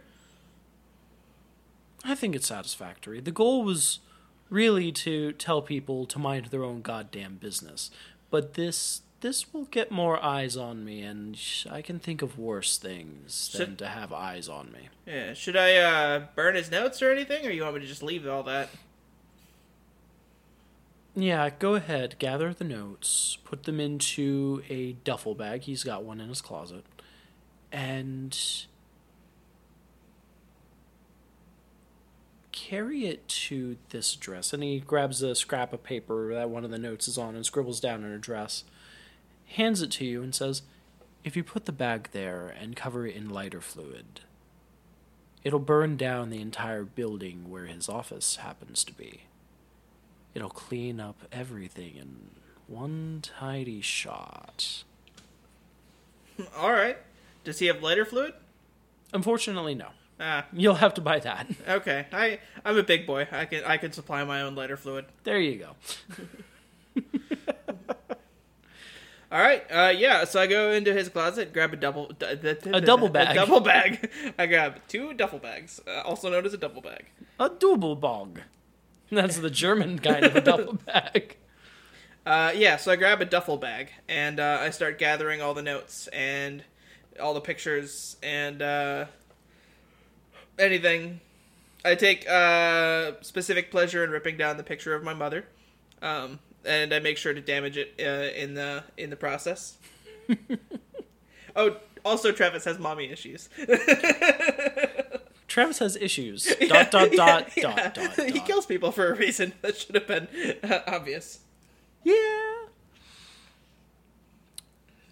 I think it's satisfactory. The goal was really to tell people to mind their own goddamn business. But this this will get more eyes on me and sh- I can think of worse things than Should- to have eyes on me. Yeah. Should I uh, burn his notes or anything, or you want me to just leave all that? Yeah, go ahead, gather the notes, put them into a duffel bag. He's got one in his closet. And carry it to this address. And he grabs a scrap of paper that one of the notes is on and scribbles down an address, hands it to you, and says, If you put the bag there and cover it in lighter fluid, it'll burn down the entire building where his office happens to be. It'll clean up everything in one tidy shot. all right. Does he have lighter fluid? Unfortunately, no. Ah, You'll have to buy that. okay. I I'm a big boy. I can I can supply my own lighter fluid. There you go. All right. Uh, yeah. So I go into his closet, grab a double d- d- d- A double bag. A double bag. I grab two duffel bags, uh, also known as a double bag. A double bog. That's the German kind of a double bag. Uh, yeah. So I grab a duffel bag and uh, I start gathering all the notes and all the pictures and uh, anything. I take uh, specific pleasure in ripping down the picture of my mother, um, and I make sure to damage it uh, in the in the process. oh, also Travis has mommy issues. Travis has issues. Dot dot dot Yeah. dot dot. He dot. kills people for a reason that should have been uh, obvious. Yeah.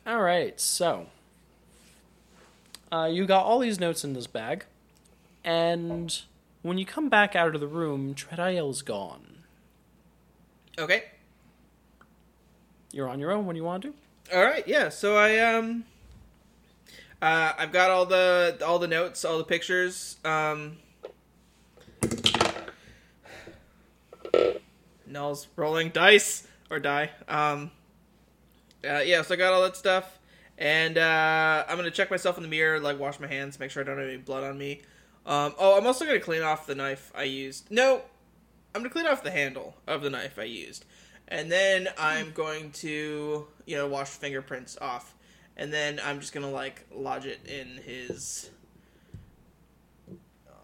All right, so uh, you got all these notes in this bag, and when you come back out of the room, Trediel's gone. Okay. You're on your own when you want to. All right, yeah. So I um, uh, I've got all the all the notes, all the pictures. Um, Nell's rolling dice or die. Um, uh, yeah, so I got all that stuff, and uh, I'm gonna check myself in the mirror, like wash my hands, make sure I don't have any blood on me. Um, oh, I'm also gonna clean off the knife I used. No, I'm gonna clean off the handle of the knife I used, and then I'm going to, you know, wash fingerprints off, and then I'm just gonna like lodge it in his.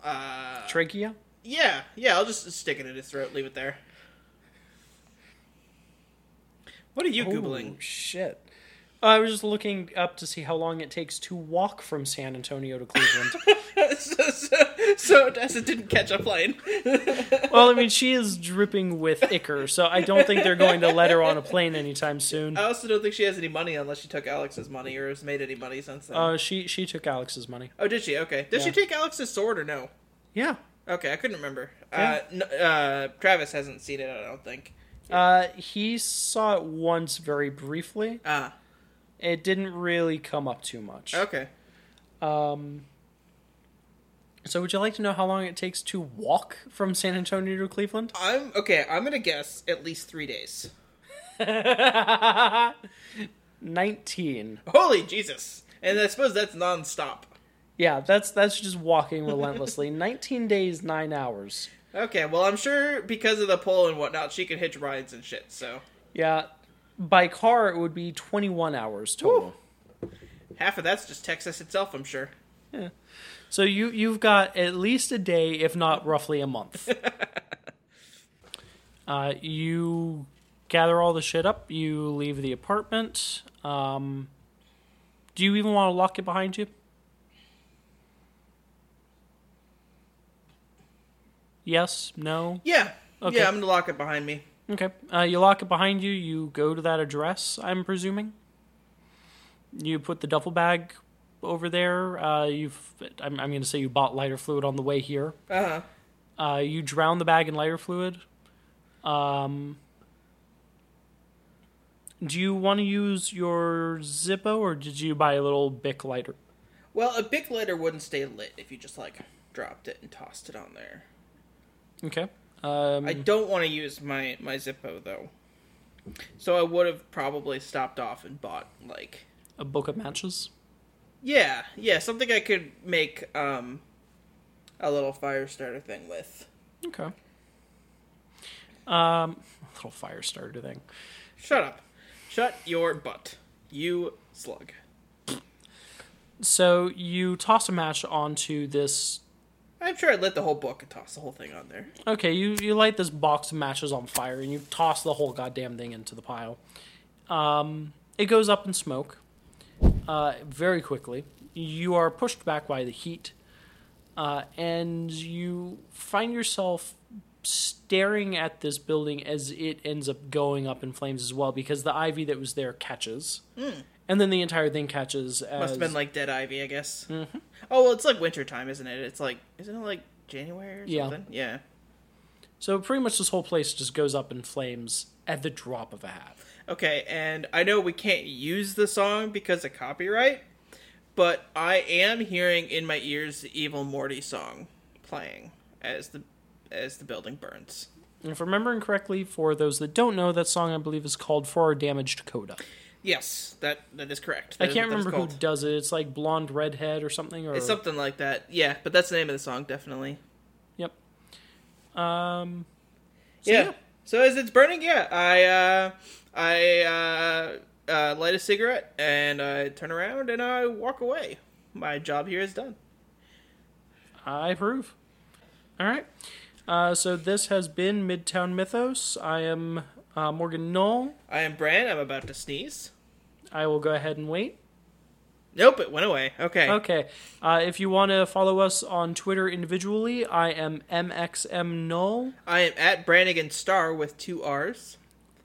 Uh, Trachea? yeah, yeah. I'll just stick it in his throat. Leave it there. What are you Oh, googling? shit. I was just looking up to see how long it takes to walk from San Antonio to Cleveland. so, so, so Odessa didn't catch a plane. well, I mean, she is dripping with ichor, so I don't think they're going to let her on a plane anytime soon. I also don't think she has any money unless she took Alex's money or has made any money since then. Uh, she she took Alex's money. oh, did she? Okay. Did she take Alex's sword or no? Yeah. Okay, I couldn't remember. Yeah. Uh, uh, Travis hasn't seen it. I don't think. Uh, he saw it once very briefly. Ah, It didn't really come up too much. okay. Um. So, would you like to know how long it takes to walk from San Antonio to Cleveland? I'm okay. I'm gonna guess at least three days. Nineteen. Holy Jesus! And I suppose that's nonstop. Yeah, that's that's just walking relentlessly. Nineteen days, nine hours. Okay, well, I'm sure because of the pole and whatnot, she could hitch rides and shit. So Yeah, by car it would be twenty-one hours total. half of that's just Texas itself. I'm sure. So you you've got at least a day, if not roughly a month. uh, you gather all the shit up. You leave the apartment. Um, do you even want to lock it behind you? Yes. No. Yeah. Okay. Yeah, I'm gonna lock it behind me. Okay. Uh, you lock it behind you. You go to that address. I'm presuming. You put the duffel bag over there. Uh, you've. I'm, I'm going to say you bought lighter fluid on the way here. Uh huh. Uh, you drown the bag in lighter fluid. Um, do you want to use your Zippo or did you buy a little Bic lighter? Well, a Bic lighter wouldn't stay lit if you just like dropped it and tossed it on there. Okay. Um, I don't want to use my my Zippo though. So I would have probably stopped off and bought like A book of matches. Yeah, yeah, something I could make um a little fire starter thing with. Okay. Um, a little fire starter thing. Shut up. Shut your butt. You slug. So you toss a match onto this. I'm sure I lit the whole book and tossed the whole thing on there. Okay, you you light this box of matches on fire and you toss the whole goddamn thing into the pile. Um, it goes up in smoke. Uh, very quickly. You are pushed back by the heat, uh, and you find yourself staring at this building as it ends up going up in flames as well because the ivy that was there catches, and then the entire thing catches. As. Must have been like dead ivy, I guess. Mm-hmm. Oh well, it's like winter time, isn't it? It's like isn't it like January or Yeah. something? Yeah. So. Pretty much this whole place just goes up in flames at the drop of a hat. Okay, and I know we can't use the song because of copyright, but I am hearing in my ears the Evil Morty song playing as the as the building burns. If I'm remembering correctly, for those that don't know, that song I believe is called "For Our Damaged Coda." Yes, that that is correct. I can't remember who does it. It's like blonde redhead or something. Or It's something like that. Yeah, but that's the name of the song, definitely. Um. so yeah. So as it's burning, yeah, I uh, I uh, uh, light a cigarette and I turn around and I walk away. My job here is done. I approve. All right. Uh, so this has been Midtown Mythos. I am uh, Morgan Knoll. I am Bran. I'm about to sneeze. I will go ahead and wait. Nope, it went away. Okay. Okay. Uh, if you want to follow us on Twitter individually, I am MXM Null, I am at Brannigan Star with two R's.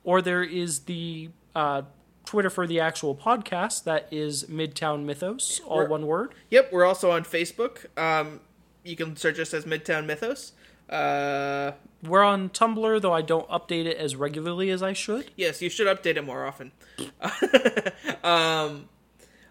or there is the uh, Twitter for the actual podcast that is Midtown Mythos, all We're- one word. Yep, we're also on Facebook. Um, you can search us as Midtown Mythos. Uh, We're on Tumblr, though I don't update it as regularly as I should. yes, you should update it more often. um,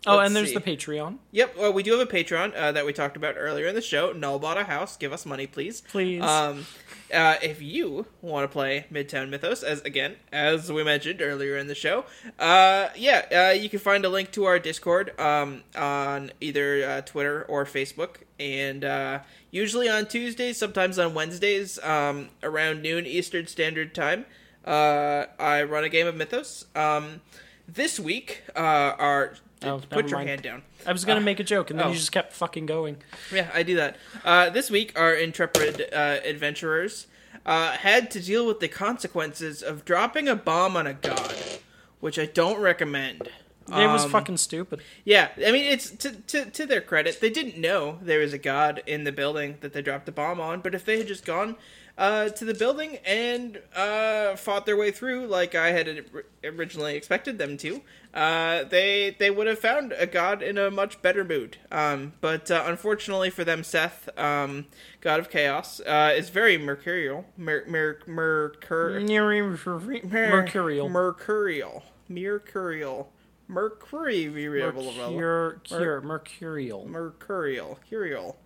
Oh, and there's see. the Patreon. Yep. Well, we do have a Patreon uh, that we talked about earlier in the show. Null bought a house. Give us money, please. Please. Um, uh, if you want to play Midtown Mythos, as again as we mentioned earlier in the show, uh, yeah, uh, you can find a link to our Discord um, on either uh, Twitter or Facebook, and uh, usually on Tuesdays, sometimes on Wednesdays, um, around noon Eastern Standard Time. Uh, I run a game of Mythos. Um, this week, uh, our Oh, put your mind. hand down. I was going to make a joke, and then oh. you just kept fucking going. Yeah, I do that. Uh, this week, our intrepid uh, adventurers uh, had to deal with the consequences of dropping a bomb on a god, which I don't recommend. It was Um, fucking stupid. Yeah, I mean, it's to, to to their credit, they didn't know there was a god in the building that they dropped the bomb on. But if they had just gone uh, to the building and uh, fought their way through, like I had originally expected them to, uh, they they would have found a god in a much better mood. Um, but uh, unfortunately for them, Seth, um, god of chaos, uh, is very mercurial. Mer- mer- mercur- Mercurial. Mercurial. Mercurial. Mercurial. Mercurial. Mercurial. Curial.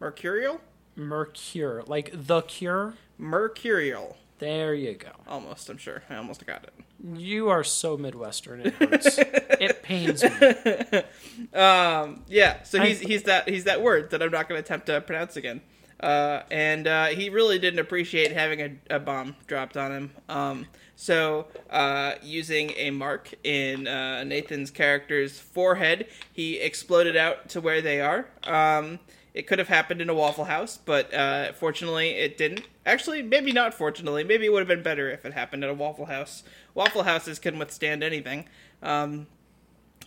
Mercurial? Mercure. Like the cure? Mercurial. There you go. Almost, I'm sure. I almost got it. You are so Midwestern, it hurts. it pains me. Um, yeah, so he's he's that he's that word that I'm not going to attempt to pronounce again. Uh, and uh, he really didn't appreciate having a, a bomb dropped on him. Um, so uh, using a mark in uh, Nathan's character's forehead, he exploded out to where they are. Um, it could have happened in a Waffle House, but uh, fortunately it didn't. Actually, maybe not fortunately. Maybe it would have been better if it happened at a Waffle House. Waffle Houses can withstand anything. Um,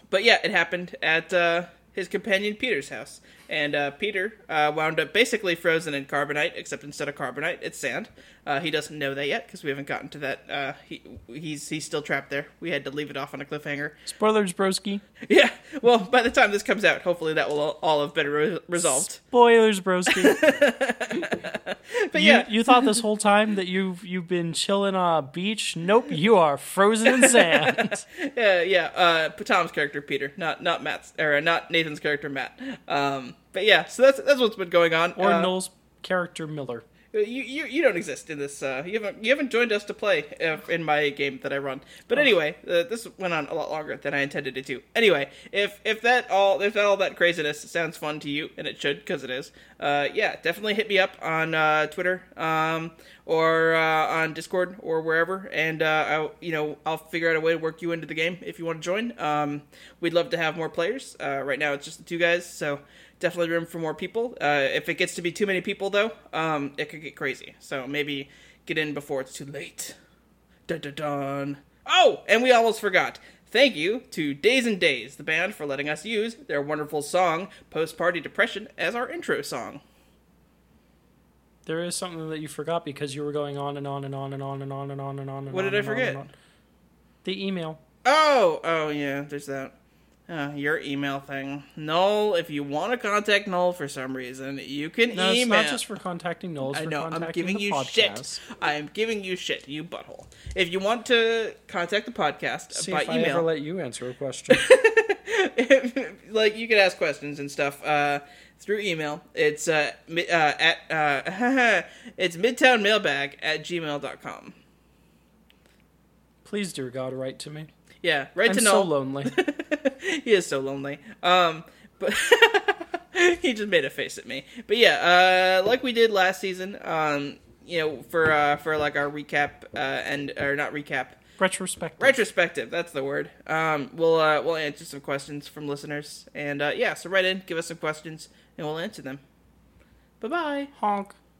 but yeah, it happened at uh, his companion Peter's house, and uh, Peter uh, wound up basically frozen in carbonite, except instead of carbonite, it's sand. Uh, he doesn't know that yet because we haven't gotten to that. Uh, he, he's he's still trapped there. We had to leave it off on a cliffhanger. Spoilers, broski. Yeah. Well, by the time this comes out, hopefully that will all, all have been re- resolved. Spoilers, broski. But you, yeah, you thought this whole time that you've you've been chilling on a beach? Nope, you are frozen in sand. yeah, yeah. Uh, Tom's character Peter, not not Matt's or not Nathan's character Matt. Um, but yeah, so that's that's what's been going on. Or uh, Noel's character Miller. You, you you don't exist in this. Uh, you haven't you haven't joined us to play uh, in my game that I run. But anyway, uh, this went on a lot longer than I intended it to. Anyway, if if that all if that all that craziness sounds fun to you, and it should because it is, uh, yeah, definitely hit me up on uh, Twitter um, or uh, on Discord or wherever, and uh, I'll you know I'll figure out a way to work you into the game if you want to join. Um, we'd love to have more players. Uh, right now it's just the two guys, so definitely room for more people. Uh, if it gets to be too many people, though, um, it could get crazy. So maybe get in before it's too late. Dun dun dun. Oh, and we almost forgot. Thank you to Days and Days, the band, for letting us use their wonderful song "Post Party Depression" as our intro song. There is something that you forgot because you were going on and on and on and on and on and on and on. And What on What did I forget? The email. Oh, oh yeah, there's that. Uh, your email thing. Null, if you want to contact Null for some reason, you can No, email. it's not just for contacting Knowles. I for know. I'm giving you podcast. shit. I am giving you shit. You butthole. If you want to contact the podcast See by if I ever email, let you answer a question. like you can ask questions and stuff uh, through email. It's uh, mi- uh, at uh, it's midtownmailbag at gmail.com. Please, dear God, write to me. Yeah, right I'm to so know. lonely. he is so lonely. Um, but he just made a face at me. But yeah, uh, like we did last season. Um, you know, for uh, for like our recap uh, and or not recap, Retrospective. retrospective. That's the word. Um, we'll uh, we'll answer some questions from listeners, and uh, yeah, so write in, give us some questions, and we'll answer them. Bye bye. Honk.